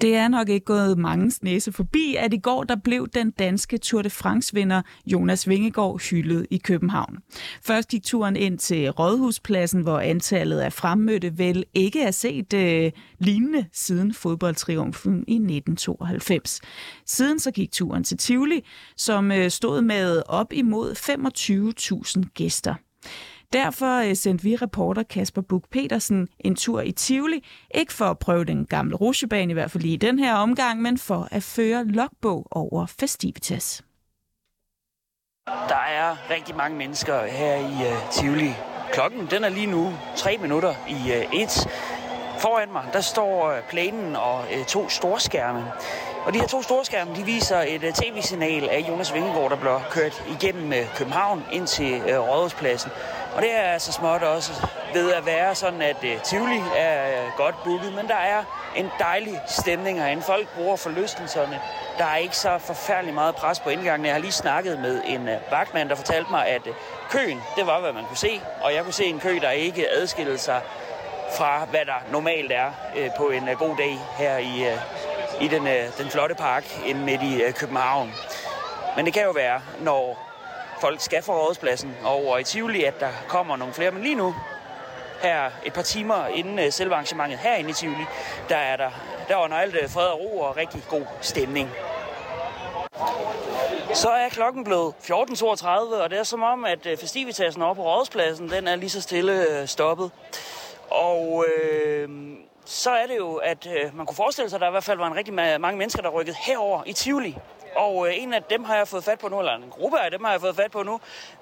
Det er nok ikke gået mange næse forbi, at i går der blev den danske Tour de France-vinder Jonas Vingegaard hyldet i København. Først gik turen ind til Rådhuspladsen, hvor antallet af fremmødte vel ikke er set øh, lignende siden fodboldtriumfen i 1992. Siden så gik turen til Tivoli, som øh, stod med op imod 25.000 gæster. Derfor øh, sendte vi reporter Kasper Buk petersen en tur i Tivoli, ikke for at prøve den gamle rusjebane i hvert fald lige i den her omgang, men for at føre logbog over Festivitas. Der er rigtig mange mennesker her i uh, Tivoli. Klokken den er lige nu tre minutter i uh, et. Foran mig der står uh, planen og uh, to storskærme. Og de her to storskærme de viser et uh, tv-signal af Jonas Vingegaard, der bliver kørt igennem uh, København ind til uh, Rådhuspladsen. Og det er altså småt også ved at være sådan, at uh, Tivoli er uh, godt booket, men der er en dejlig stemning herinde. Folk bruger forlystelserne. Der er ikke så forfærdeligt meget pres på indgangen. Jeg har lige snakket med en uh, vagtmand, der fortalte mig, at uh, køen, det var, hvad man kunne se. Og jeg kunne se en kø, der ikke adskillede sig fra, hvad der normalt er uh, på en uh, god dag her i, uh, i den, uh, den flotte park inde midt i uh, København. Men det kan jo være, når folk skal fra rådspladsen over øh, i Tivoli, at der kommer nogle flere. Men lige nu, her et par timer inden øh, selve arrangementet herinde i Tivoli, der er der, der under alt øh, fred og ro og rigtig god stemning. Så er klokken blevet 14.32, og det er som om, at festivitasen oppe på rådspladsen, den er lige så stille stoppet. Og øh, så er det jo, at øh, man kunne forestille sig, at der i hvert fald var en rigtig ma- mange mennesker, der rykkede herover i Tivoli. Og øh, en af dem har jeg fået fat på nu, eller en gruppe af dem har jeg fået fat på nu.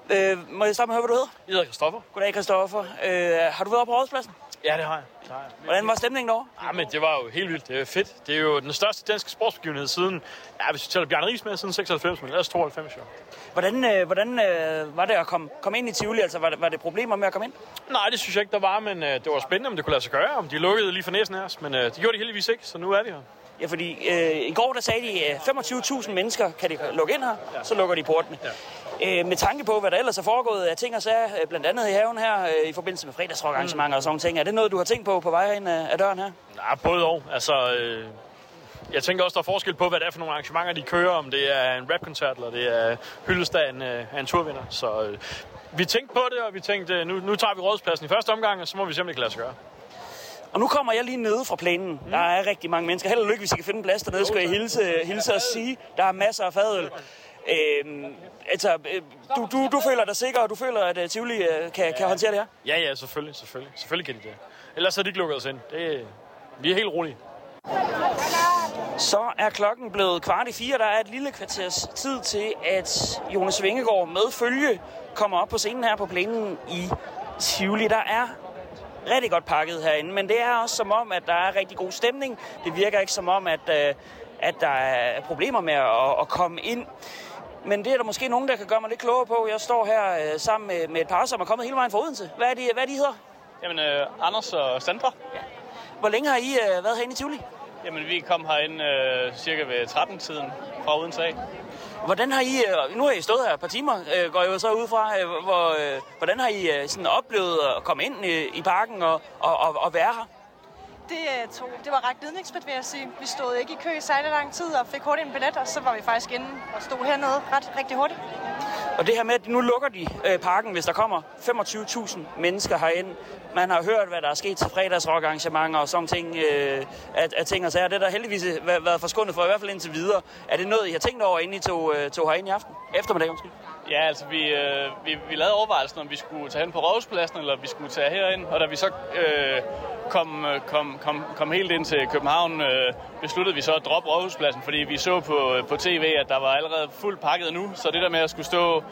Øh, må jeg starte med at høre, hvad du hedder? Jeg hedder Kristoffer. Goddag, Kristoffer. Øh, har du været på rådspladsen? Ja, det har jeg. Hvordan var stemningen derovre? Ja, men det var jo helt vildt. Det er fedt. Det er jo den største danske sportsbegivenhed siden, ja, hvis vi tæller Bjarne Ries med, siden 96, men ellers 92 jo. Hvordan, øh, hvordan øh, var det at komme, komme ind i Tivoli? Altså, var det, var det problemer med at komme ind? Nej, det synes jeg ikke, der var, men øh, det var spændende, om det kunne lade sig gøre, om de lukkede lige for næsen af os, men øh, det gjorde de heldigvis ikke, så nu er vi her. Ja, fordi øh, i går der sagde de, at 25.000 mennesker kan de lukke ind her, ja. så lukker de portene. Ja. Øh, med tanke på, hvad der ellers er foregået af ting og sager, øh, blandt andet i haven her, øh, i forbindelse med fredagsrockarrangementer mm. og sådan ting, er det noget, du har tænkt på på vej ind af, døren her? Nej, både og. Altså, øh, jeg tænker også, der er forskel på, hvad det er for nogle arrangementer, de kører, om det er en rapkoncert, eller det er hyldesdag af en, øh, af en turvinder. Så øh, vi tænkte på det, og vi tænkte, nu, nu tager vi rådspladsen i første omgang, og så må vi se, om det kan lade sig gøre. Og nu kommer jeg lige nede fra plænen. Mm. Der er rigtig mange mennesker. Held og lykke, hvis I kan finde en plads dernede, skal jeg hilse, hilse og sige. Der er masser af fadøl. Øhm, altså, øh, du, du, du føler dig sikker, og du føler, at uh, Tivoli uh, kan, kan håndtere det her? Ja, ja, selvfølgelig, selvfølgelig. Selvfølgelig kan de det. Ellers har de ikke lukket os ind. Det, vi er helt rolige. Så er klokken blevet kvart i fire. Der er et lille kvarters tid til, at Jonas Vingegaard med følge kommer op på scenen her på plænen i Tivoli. Der er rigtig godt pakket herinde, men det er også som om, at der er rigtig god stemning. Det virker ikke som om, at, øh, at der er problemer med at, at komme ind. Men det er der måske nogen, der kan gøre mig lidt klogere på. Jeg står her øh, sammen med, med et par, som er kommet hele vejen fra Odense. Hvad er de, hvad er de hedder? Jamen, øh, Anders og Sandra. Ja. Hvor længe har I øh, været herinde i Tivoli? Jamen, vi kom herinde øh, cirka ved 13-tiden fra Odense af. Hvordan har I, øh, nu har I stået her et par timer, øh, går jeg jo så ud fra, øh, hvor, øh, hvordan har I øh, sådan oplevet at komme ind i, i parken og, og, og, og være her? Det, øh, tog, det var ret gnidningsfrit, vil jeg sige. Vi stod ikke i kø i særlig lang tid og fik hurtigt en billet, og så var vi faktisk inde og stod hernede ret rigtig hurtigt. Og det her med, at nu lukker de øh, parken, hvis der kommer 25.000 mennesker herind. Man har hørt, hvad der er sket til fredagsrockarrangementer og sådan ting, øh, at, at ting og sager. Det er der heldigvis været, været forskundet for, i hvert fald indtil videre. Er det noget, I har tænkt over, inden I tog, øh, tog herind i aften? Eftermiddag, undskyld. Ja, altså vi, øh, vi, vi lavede overvejelsen, om vi skulle tage hen på Rådhuspladsen, eller vi skulle tage herind. Og da vi så øh, kom, øh, kom, kom, kom helt ind til København, øh, besluttede vi så at droppe Rådhuspladsen, fordi vi så på, øh, på tv, at der var allerede fuldt pakket nu. Så det der med at skulle stå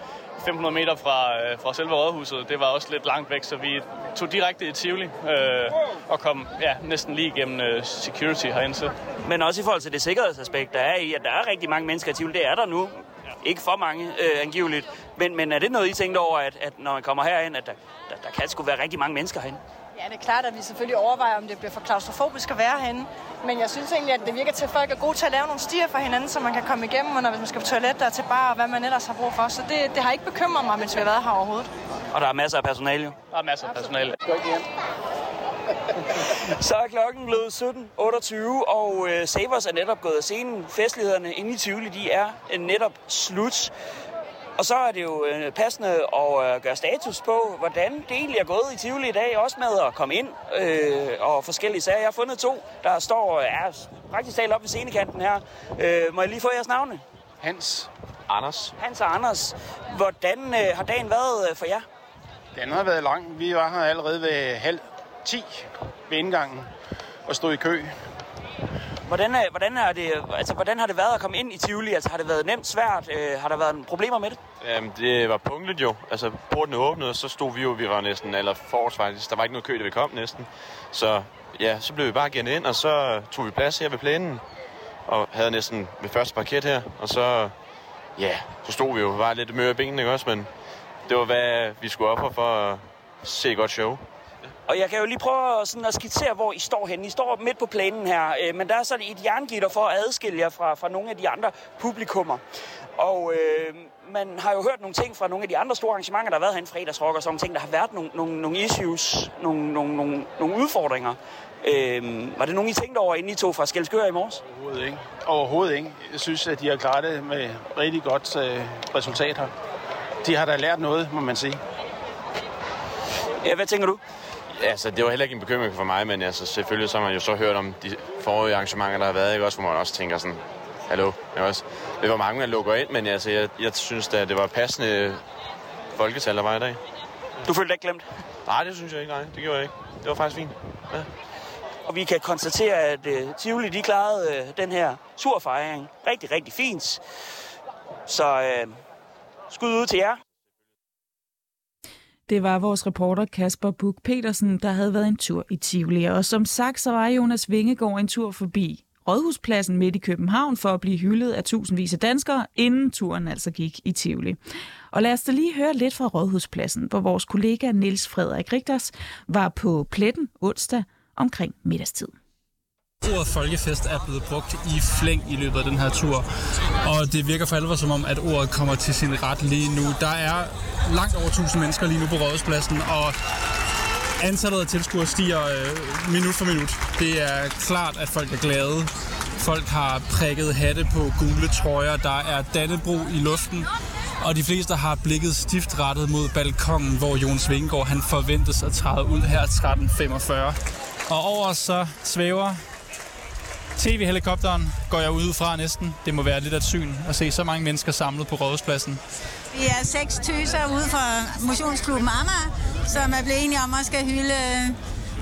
500 meter fra, øh, fra selve rådhuset, det var også lidt langt væk, så vi tog direkte i Tivoli øh, og kom ja, næsten lige igennem øh, security herinde til. Men også i forhold til det sikkerhedsaspekt, der er i, at der er rigtig mange mennesker i Tivoli, det er der nu. Ikke for mange, øh, angiveligt. Men, men er det noget, I tænkte over, at, at når man kommer herind, at der, der, der kan sgu være rigtig mange mennesker herinde? Ja, det er klart, at vi selvfølgelig overvejer, om det bliver for klaustrofobisk at være herinde. Men jeg synes egentlig, at det virker til, at folk er gode til at lave nogle stier for hinanden, så man kan komme igennem, og når man skal på toilet og til bar, og hvad man ellers har brug for. Så det, det har ikke bekymret mig, mens vi har været her overhovedet. Og der er masser af personale jo. Der er masser af personale. Så er klokken blevet 17.28, og øh, Savers er netop gået af scenen. Festlighederne inde i Tivoli, de er øh, netop slut. Og så er det jo øh, passende at øh, gøre status på, hvordan det egentlig er gået i Tivoli i dag, også med at komme ind øh, og forskellige sager. Jeg har fundet to, der står er praktisk talt op ved scenekanten her. Øh, må jeg lige få jeres navne? Hans. Anders. Hans og Anders. Hvordan øh, har dagen været øh, for jer? Den har været lang. Vi var her allerede ved halv 10 ved indgangen og stod i kø. Hvordan, er, hvordan, er det, altså, hvordan har det været at komme ind i Tivoli? Altså, har det været nemt, svært? Øh, har der været problemer med det? Jamen, det var punktligt jo. Altså, porten åbnede, og så stod vi jo, vi var næsten, eller forårs faktisk. Der var ikke noget kø, da vi kom næsten. Så ja, så blev vi bare gennet ind, og så tog vi plads her ved plænen. Og havde næsten ved første parket her. Og så, ja, så stod vi jo, var lidt møre i benene, ikke også? Men det var, hvad vi skulle op for at se et godt show. Og jeg kan jo lige prøve sådan at skitsere, hvor I står henne. I står midt på plænen her, øh, men der er sådan et jerngitter for at adskille jer fra, fra nogle af de andre publikummer. Og øh, man har jo hørt nogle ting fra nogle af de andre store arrangementer, der har været her en fredagsrock og sådan nogle ting. Der har været nogle, nogle, nogle issues, nogle, nogle, nogle, nogle udfordringer. Øh, var det nogen, I tænkte over, inden I tog fra Skelskør i morges? Overhovedet ikke. Overhovedet ikke. Jeg synes, at de har klaret det med rigtig godt øh, resultat her. De har da lært noget, må man sige. Ja, hvad tænker du? Altså, det var heller ikke en bekymring for mig, men altså, selvfølgelig så har man jo så hørt om de forrige arrangementer, der har været, ikke? Også, hvor man også tænker sådan, hallo, ikke også? Det var mange, der lukker ind, men altså, jeg, jeg synes da, det var passende folketal, der var i dag. Du følte ikke glemt? Nej, det synes jeg ikke, nej. Det gjorde jeg ikke. Det var faktisk fint. Ja. Og vi kan konstatere, at uh, Tivoli, de klarede uh, den her surfejring rigtig, rigtig fint. Så uh, skud ud til jer. Det var vores reporter Kasper Buk Petersen, der havde været en tur i Tivoli. Og som sagt, så var Jonas Vingegaard en tur forbi Rådhuspladsen midt i København for at blive hyldet af tusindvis af danskere, inden turen altså gik i Tivoli. Og lad os da lige høre lidt fra Rådhuspladsen, hvor vores kollega Niels Frederik Rigters var på pletten onsdag omkring middagstid. Ordet folkefest er blevet brugt i flæng i løbet af den her tur, og det virker for alvor som om, at ordet kommer til sin ret lige nu. Der er langt over 1000 mennesker lige nu på Rådhuspladsen, og antallet af tilskuere stiger øh, minut for minut. Det er klart, at folk er glade. Folk har prikket hatte på gule trøjer, der er Dannebro i luften, og de fleste har blikket stift rettet mod balkongen, hvor Jons Vingegaard han forventes at træde ud her 13.45. Og over så svæver TV-helikopteren går jeg ud fra næsten. Det må være lidt af et syn at se så mange mennesker samlet på Rådhuspladsen. Vi er seks tøser ude fra motionsklubben Amager, som er blevet enige om at skal hylde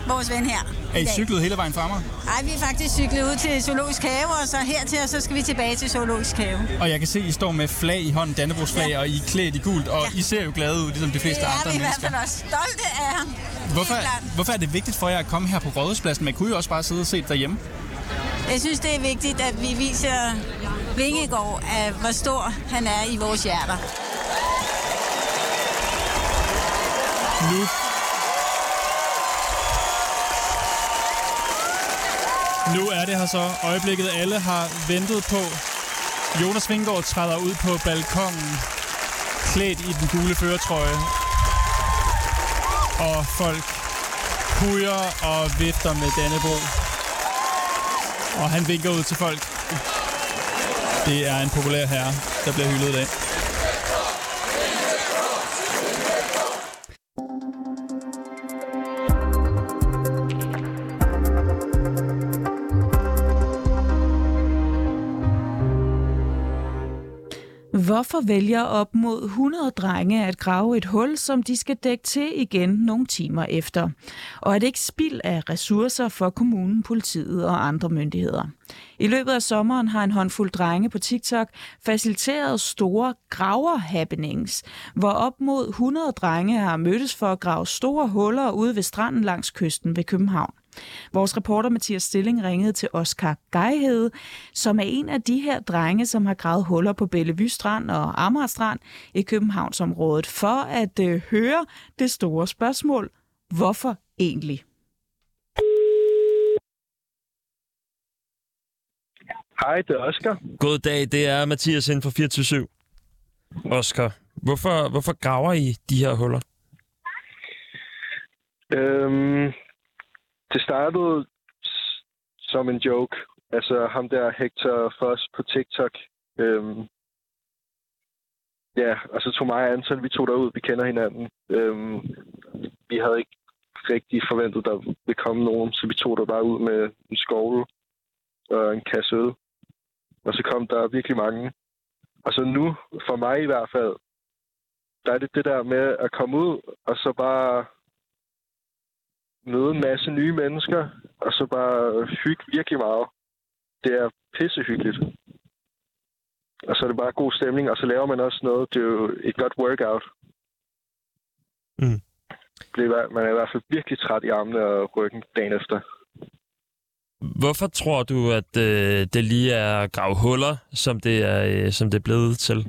vores ven her. Er I cyklet hele vejen frem? Nej, vi er faktisk cyklet ud til Zoologisk Have, og så hertil, og så skal vi tilbage til Zoologisk Have. Og jeg kan se, at I står med flag i hånden, Dannebrogs flag, ja. og I er klædt i gult, og ja. I ser jo glade ud, ligesom de fleste det andre mennesker. mennesker. Det er vi i hvert fald også stolte af ham. Hvorfor, hvorfor er det vigtigt for jer at komme her på Rådhuspladsen? Man kunne jo også bare sidde og se det derhjemme. Jeg synes, det er vigtigt, at vi viser Vingegaard, at hvor stor han er i vores hjerter. Nu Nu er det her så øjeblikket, alle har ventet på. Jonas Vingegaard træder ud på balkongen, klædt i den gule føretrøje. Og folk hujer og vifter med Dannebro. Og han vinker ud til folk. Det er en populær herre, der bliver hyldet i dag. Hvorfor vælger op mod 100 drenge at grave et hul, som de skal dække til igen nogle timer efter? Og er det ikke spild af ressourcer for kommunen, politiet og andre myndigheder? I løbet af sommeren har en håndfuld drenge på TikTok faciliteret store graver-happenings, hvor op mod 100 drenge har mødtes for at grave store huller ude ved stranden langs kysten ved København. Vores reporter Mathias Stilling ringede til Oscar Gejhede, som er en af de her drenge, som har gravet huller på Bellevue Strand og Amager Strand i Københavnsområdet, for at øh, høre det store spørgsmål. Hvorfor egentlig? Hej, det er Oscar. God dag, det er Mathias inden for 24 Oscar, hvorfor, hvorfor graver I de her huller? Øhm, det startede som en joke. Altså ham der Hector Foss på TikTok. Øhm, ja, og så tog mig og Anton, vi tog derud, vi kender hinanden. Øhm, vi havde ikke rigtig forventet, der ville komme nogen, så vi tog der bare ud med en skovle og en kasse øl. Og så kom der virkelig mange. Og så nu, for mig i hvert fald, der er det det der med at komme ud, og så bare møde en masse nye mennesker, og så bare hygge virkelig meget. Det er pissehyggeligt. Og så er det bare god stemning, og så laver man også noget. Det er jo et godt workout. Mm. Man er i hvert fald virkelig træt i armene og ryggen dagen efter. Hvorfor tror du, at øh, det lige er at grave huller, som det er, øh, som det er blevet til?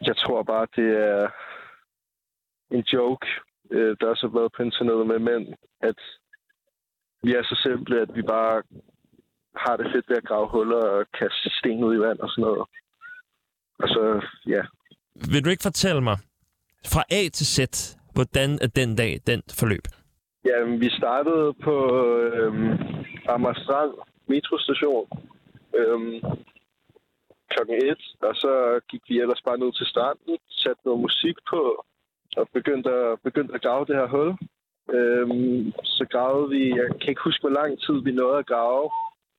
Jeg tror bare, det er en joke, øh, der også har været på internettet med mænd, at vi er så simple, at vi bare har det fedt ved at grave huller og kaste sten ud i vand og sådan noget. Og så, ja. Vil du ikke fortælle mig, fra A til Z, hvordan er den dag, den forløb? Jamen, vi startede på øhm, Amagerstrand metrostation øhm, klokken 1, og så gik vi ellers bare ned til stranden, satte noget musik på, og begyndte at, begyndte at grave det her hul. Øhm, så gravede vi, jeg kan ikke huske, hvor lang tid vi nåede at grave,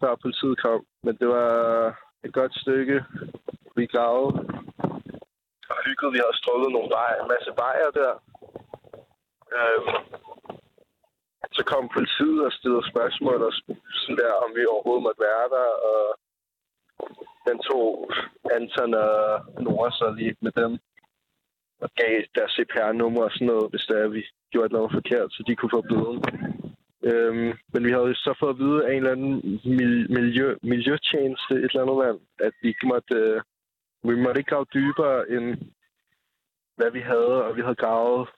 før politiet kom, men det var et godt stykke. Vi gravede og hyggede. Vi havde strøget nogle veje, en masse vejer der. Øhm, så kom politiet og stillede spørgsmål og sådan der, om vi overhovedet måtte være der, og den tog Anton og Nora så lige med dem og gav deres CPR-nummer og sådan noget, hvis der vi gjorde noget forkert, så de kunne få bøden. Øhm, men vi havde så fået at vide af en eller anden miljø, miljøtjeneste, et eller andet land, at vi ikke måtte, øh, vi måtte ikke grave dybere end hvad vi havde, og vi havde gravet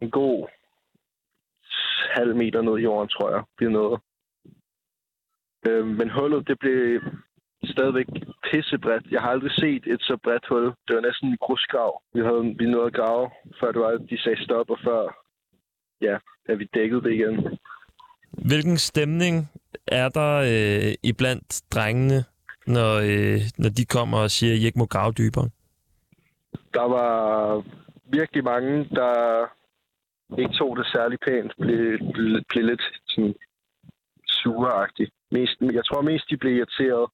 en god halv meter ned i jorden, tror jeg, vi nåede. Øhm, men hullet, det blev stadigvæk pissebredt. Jeg har aldrig set et så bredt hul. Det var næsten en grusgrav. Vi havde vi nåede at grave, før det var, at de sagde stop, og før ja, at vi dækkede det igen. Hvilken stemning er der øh, iblandt drengene, når, øh, når de kommer og siger, at I ikke må grave dybere? Der var virkelig mange, der ikke tog det særlig pænt, blev, blev, blev lidt sådan sureagtigt. Mest, jeg tror mest, de blev irriteret.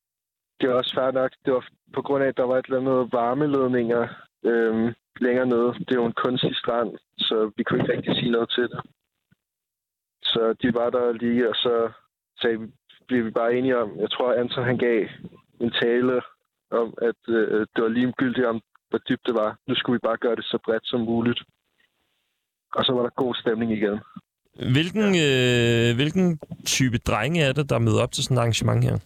Det var også fair nok. Det var på grund af, at der var et eller andet varmeledninger øhm, længere nede. Det er jo en kunstig strand, så vi kunne ikke rigtig sige noget til det. Så de var der lige, og så sagde, blev vi bare enige om, jeg tror, Anton han gav en tale om, at øh, det var ligegyldigt om, hvor dybt det var. Nu skulle vi bare gøre det så bredt som muligt. Og så var der god stemning igen. Hvilken, øh, hvilken type drenge er det, der møder op til sådan et arrangement her?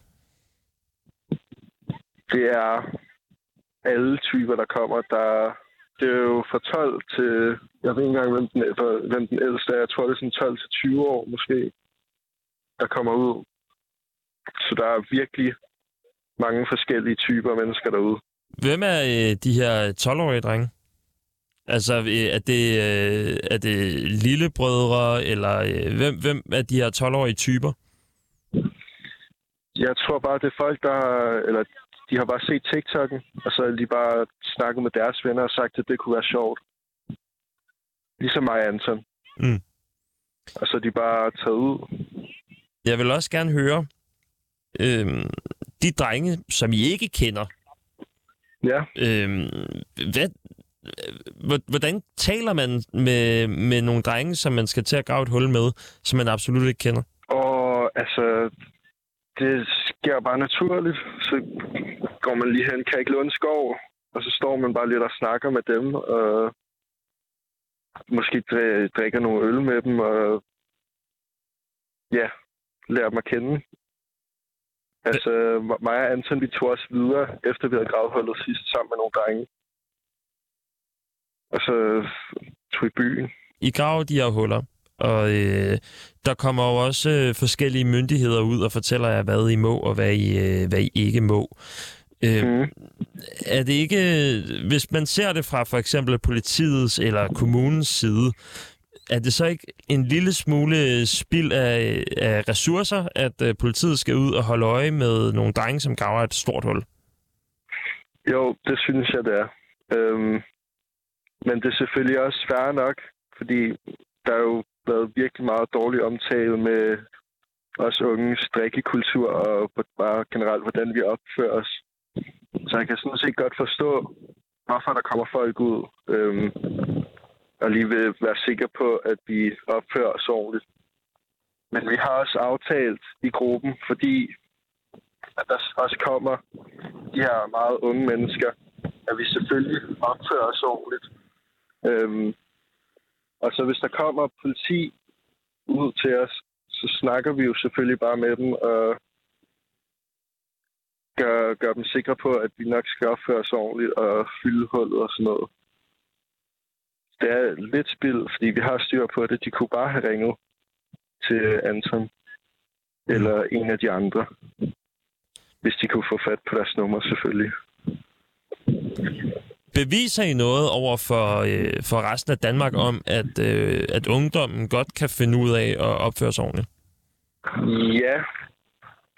Det er alle typer, der kommer. Der, det er jo fra 12 til... Jeg ved ikke engang, hvem den, hvem den ældste er. Jeg tror, det er sådan 12 til 20 år måske, der kommer ud. Så der er virkelig mange forskellige typer mennesker derude. Hvem er øh, de her 12-årige drenge? Altså, øh, er det, øh, er det lillebrødre, eller øh, hvem, hvem er de her 12-årige typer? Jeg tror bare, det er folk, der eller de har bare set TikTok'en, og så har de bare snakket med deres venner og sagt, at det kunne være sjovt. Ligesom mig og Anton. Mm. Og så er de bare taget ud. Jeg vil også gerne høre, øh, de drenge, som I ikke kender, ja. øh, hvad, hvordan taler man med, med nogle drenge, som man skal til at grave et hul med, som man absolut ikke kender? Og altså, det sker bare naturligt. Så går man lige hen, kan ikke låne skov, og så står man bare lidt og snakker med dem, og måske drikker nogle øl med dem, og ja, lærer dem at kende. Altså, mig og Anton, vi tog os videre, efter vi havde gravet hullet sidst sammen med nogle drenge. Og så tog i byen. I gravede de her huller, og øh, der kommer jo også øh, forskellige myndigheder ud og fortæller jer, hvad I må og hvad I, øh, hvad I ikke må. Øh, mm. Er det ikke, hvis man ser det fra for eksempel politiets eller kommunens side, er det så ikke en lille smule spild af, af ressourcer, at øh, politiet skal ud og holde øje med nogle drenge, som graver et stort hul? Jo, det synes jeg, det er. Øhm, men det er selvfølgelig også færre nok, fordi der er jo været virkelig meget dårlig omtale med os unge strikkekultur og bare generelt, hvordan vi opfører os. Så jeg kan sådan set godt forstå, hvorfor der kommer folk ud, øhm, og lige vil være sikker på, at vi opfører os ordentligt. Men vi har også aftalt i gruppen, fordi at der også kommer de her meget unge mennesker, at vi selvfølgelig opfører os ordentligt. Øhm, og så hvis der kommer politi ud til os, så snakker vi jo selvfølgelig bare med dem og gør, gør dem sikre på, at vi nok skal opføre os ordentligt og fylde hullet og sådan noget. Det er lidt spild, fordi vi har styr på det. De kunne bare have ringet til Anton eller en af de andre, hvis de kunne få fat på deres nummer selvfølgelig. Beviser I noget over for, øh, for resten af Danmark om, at, øh, at ungdommen godt kan finde ud af at opføre sig ordentligt? Ja,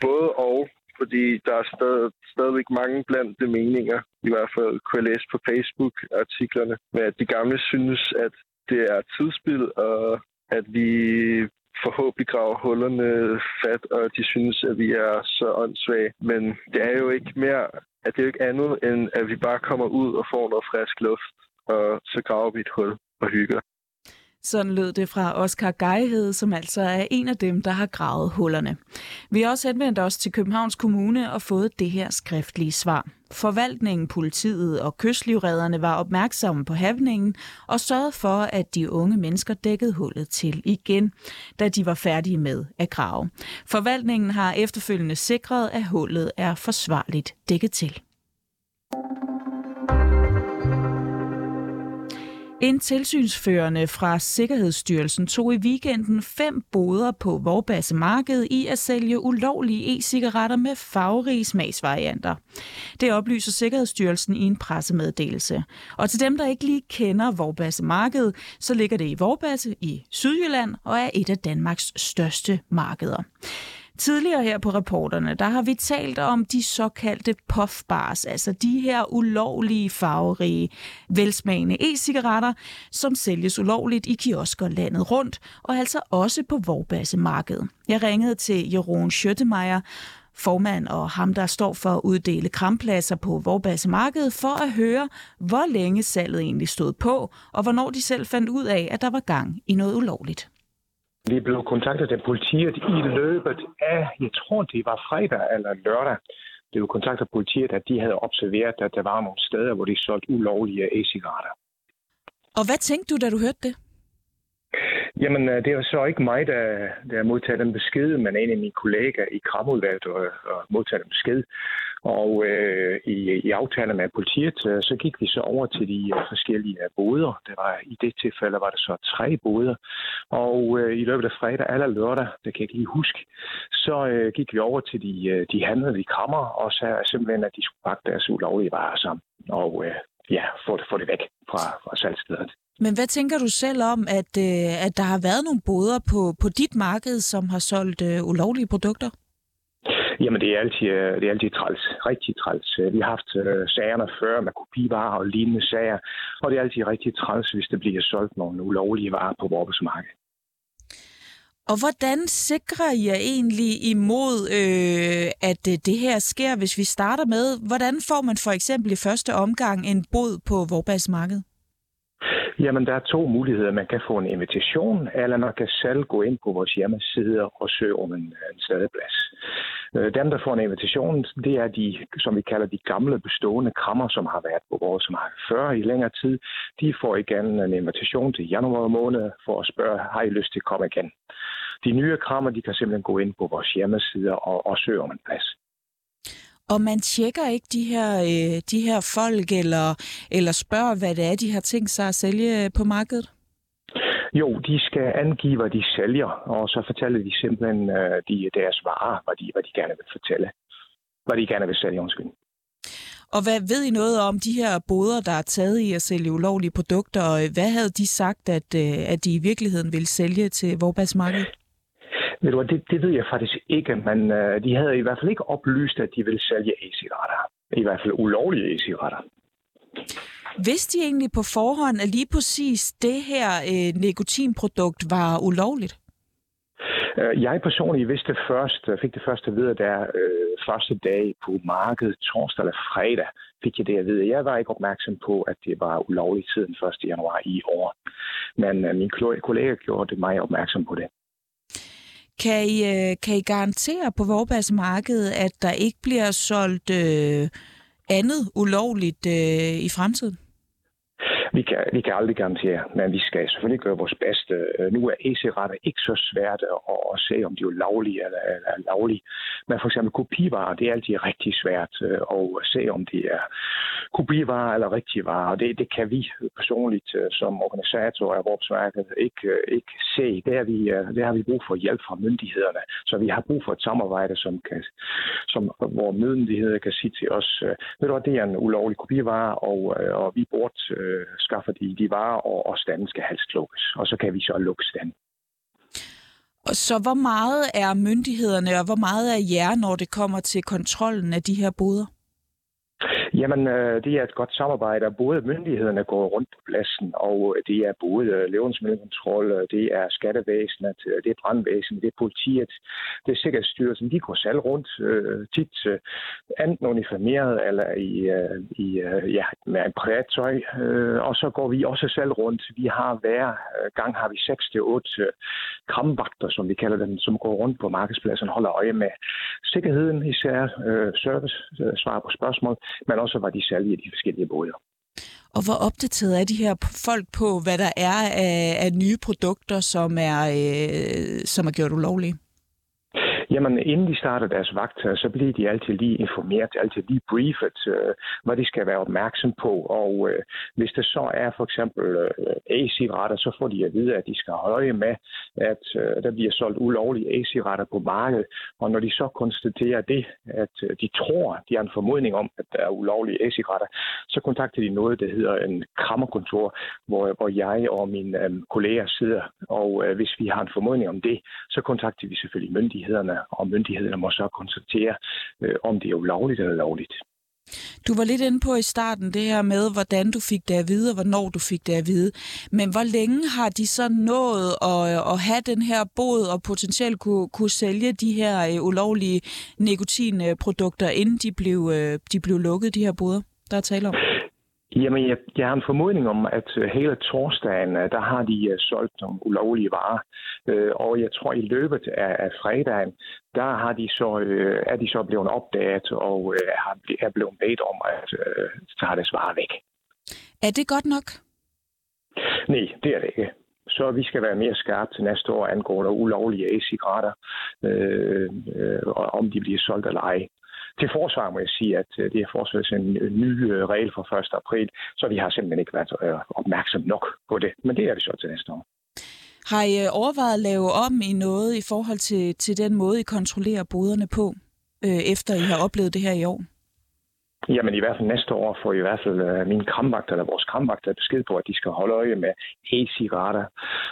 både og. Fordi der er stadig, stadigvæk mange blandt de meninger, i hvert fald kunne jeg læse på Facebook-artiklerne, med at de gamle synes, at det er tidsspil, og at vi forhåbentlig graver hullerne fat, og de synes, at vi er så åndssvage. Men det er jo ikke mere, at det er jo ikke andet, end at vi bare kommer ud og får noget frisk luft, og så graver vi et hul og hygger. Sådan lød det fra Oscar Geihed, som altså er en af dem, der har gravet hullerne. Vi har også henvendt os til Københavns Kommune og fået det her skriftlige svar. Forvaltningen, politiet og kystlivredderne var opmærksomme på havningen og sørgede for, at de unge mennesker dækkede hullet til igen, da de var færdige med at grave. Forvaltningen har efterfølgende sikret, at hullet er forsvarligt dækket til. En tilsynsførende fra Sikkerhedsstyrelsen tog i weekenden fem boder på Vorbasse Marked i at sælge ulovlige e-cigaretter med farverige smagsvarianter. Det oplyser Sikkerhedsstyrelsen i en pressemeddelelse. Og til dem, der ikke lige kender Vorbasse Marked, så ligger det i Vorbasse i Sydjylland og er et af Danmarks største markeder. Tidligere her på reporterne, der har vi talt om de såkaldte puffbars, altså de her ulovlige, farverige, velsmagende e-cigaretter, som sælges ulovligt i kiosker landet rundt, og altså også på Vorbassemarkedet. Jeg ringede til Jeroen Schøttemeier, formand og ham, der står for at uddele krampladser på Vorbassemarkedet, for at høre, hvor længe salget egentlig stod på, og hvornår de selv fandt ud af, at der var gang i noget ulovligt. Vi blev kontaktet af politiet i løbet af, jeg tror det var fredag eller lørdag, blev kontaktet af politiet, at de havde observeret, at der var nogle steder, hvor de solgte ulovlige e-cigaretter. Og hvad tænkte du, da du hørte det? Jamen, øh, det var så ikke mig, der, der modtaget den besked, men en af mine kollegaer i kramudvalget og, og modtaget den besked. Og øh, i, i aftale med politiet, øh, så gik vi så over til de øh, forskellige øh, boder. Det var, I det tilfælde var det så tre boder. Og øh, i løbet af fredag eller lørdag, det kan jeg ikke lige huske, så øh, gik vi over til de, de handlede i kammer og sagde simpelthen, at de skulle pakke deres ulovlige varer sammen. Og øh, ja, få det, få det væk fra, fra salgstedet. Men hvad tænker du selv om, at, øh, at der har været nogle boder på, på dit marked, som har solgt øh, ulovlige produkter? Jamen, det er altid, øh, det er altid træls. Rigtig træls. Øh, vi har haft øh, sagerne før med kopivarer og lignende sager, og det er altid rigtig træls, hvis der bliver solgt nogle ulovlige varer på vores marked. Og hvordan sikrer I jer egentlig imod, øh, at øh, det her sker, hvis vi starter med, hvordan får man for eksempel i første omgang en bod på Vorbas marked? Jamen, der er to muligheder. Man kan få en invitation, eller man kan selv gå ind på vores hjemmeside og søge om en, en stadeplads. Øh, dem, der får en invitation, det er de, som vi kalder de gamle bestående krammer, som har været på vores marked før i længere tid. De får igen en invitation til januar måned for at spørge, har I lyst til at komme igen? De nye krammer, de kan simpelthen gå ind på vores hjemmeside og, og søge om en plads. Og man tjekker ikke de her, øh, de her folk, eller, eller spørger, hvad det er, de har tænkt sig at sælge på markedet? Jo, de skal angive, hvad de sælger, og så fortæller de simpelthen øh, de, deres varer, hvad de, hvad de gerne vil fortælle. Hvad de gerne vil sælge, undskyld. Og hvad ved I noget om de her boder, der er taget i at sælge ulovlige produkter? Hvad havde de sagt, at, øh, at de i virkeligheden ville sælge til Vorbas marked? Ved du det, det ved jeg faktisk ikke, men uh, de havde i hvert fald ikke oplyst, at de ville sælge e-cigaretter. I hvert fald ulovlige e-cigaretter. Vidste de egentlig på forhånd, at lige præcis det her øh, nikotinprodukt var ulovligt? Øh, jeg personligt vidste først, fik det første at vide, der øh, første dag på markedet, torsdag eller fredag, fik jeg det at vide. Jeg var ikke opmærksom på, at det var ulovligt siden 1. januar i år. Men øh, min kollega gjorde mig opmærksom på det. Kan I, øh, kan I garantere på Vorbass marked, at der ikke bliver solgt øh, andet ulovligt øh, i fremtiden? Vi kan, vi kan aldrig garantere, men vi skal selvfølgelig gøre vores bedste. Øh, nu er e-cigaretter ikke så svært at, at se, om de er lovlige eller, eller lovlige. Men for eksempel kopivarer, det er altid rigtig svært øh, at se, om det er kopivarer eller rigtige varer. Det, det kan vi personligt øh, som organisator af Vorpsværket ikke, ikke se. Det, er vi, det har vi brug for hjælp fra myndighederne. Så vi har brug for et samarbejde, som kan, som, hvor myndigheder kan sige til os, ved du det er en ulovlig kopivare, og, og vi burde skaffer de de varer, og, og standen skal helst lukkes. Og så kan vi så lukke standen. Så hvor meget er myndighederne, og hvor meget er jer, når det kommer til kontrollen af de her boder? Jamen, øh, det er et godt samarbejde. Både myndighederne går rundt på pladsen, og øh, det er både øh, levensmiddelkontrol, øh, det er skattevæsenet, øh, det er brandvæsenet, det er politiet, det er sikkerhedsstyrelsen. De går selv rundt tit enten uniformeret eller i, i ja, med en privat tøj. Og så går vi også selv rundt. Vi har hver gang har vi 6-8 kramvagter, som vi kalder dem, som går rundt på markedspladsen og holder øje med sikkerheden, især service, svar på spørgsmål, men og så var de sælger de forskellige båder. Og hvor opdateret er de her folk på, hvad der er af, af nye produkter, som er, øh, som er gjort ulovlige? Jamen, inden de starter deres vagt, øh, så bliver de altid lige informeret, altid lige briefet, øh, hvad de skal være opmærksom på. Og øh, hvis der så er for eksempel øh, e-cigaretter, så får de at vide, at de skal holde øje med, at øh, der bliver solgt ulovlige e-cigaretter på markedet. Og når de så konstaterer det, at øh, de tror, de har en formodning om, at der er ulovlige e-cigaretter, så kontakter de noget, der hedder en krammerkontor, hvor, hvor jeg og mine øh, kolleger sidder. Og øh, hvis vi har en formodning om det, så kontakter vi selvfølgelig myndighederne og myndighederne må så konstatere, øh, om det er ulovligt eller lovligt. Du var lidt inde på i starten det her med, hvordan du fik det at vide, og hvornår du fik det at vide. Men hvor længe har de så nået at, at have den her bod og potentielt kunne, kunne sælge de her øh, ulovlige nikotinprodukter, inden de blev, øh, de blev lukket, de her boder, der er tale om? Jamen, jeg, jeg har en formodning om, at øh, hele torsdagen, øh, der har de uh, solgt nogle ulovlige varer. Uh, og jeg tror, i løbet af, af fredagen, der har de så, uh, er de så blevet opdaget og uh, er blevet bedt om at uh, tage deres varer væk. Er det godt nok? Nej, det er det ikke. Så vi skal være mere skarpe til næste år angående ulovlige e-cigaretter, øh, øh, om de bliver solgt eller ej. Til forsvar må jeg sige, at øh, det er forsvaret en ny øh, regel fra 1. april, så vi har simpelthen ikke været øh, opmærksom nok på det. Men det er det så til næste år. Har I overvejet at lave om i noget i forhold til, til den måde, I kontrollerer boderne på, øh, efter I har oplevet det her i år? Jamen i hvert fald næste år får i hvert fald øh, mine kramvagter, eller vores kramvagter, besked på, at de skal holde øje med e-cigaretter.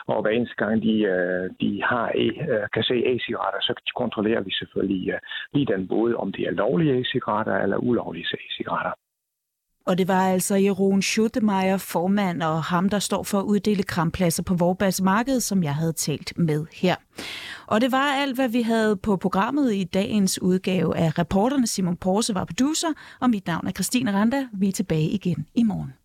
Og hver eneste gang de, øh, de har e, øh, kan se e-cigaretter, så kontrollerer vi selvfølgelig øh, lige den både, om det er lovlige e-cigaretter eller ulovlige e-cigaretter. Og det var altså Jeroen Schutemeyer, formand, og ham, der står for at uddele krampladser på Vorbas Marked, som jeg havde talt med her. Og det var alt, hvad vi havde på programmet i dagens udgave af reporterne. Simon Porse var producer, og mit navn er Christine Randa. Vi er tilbage igen i morgen.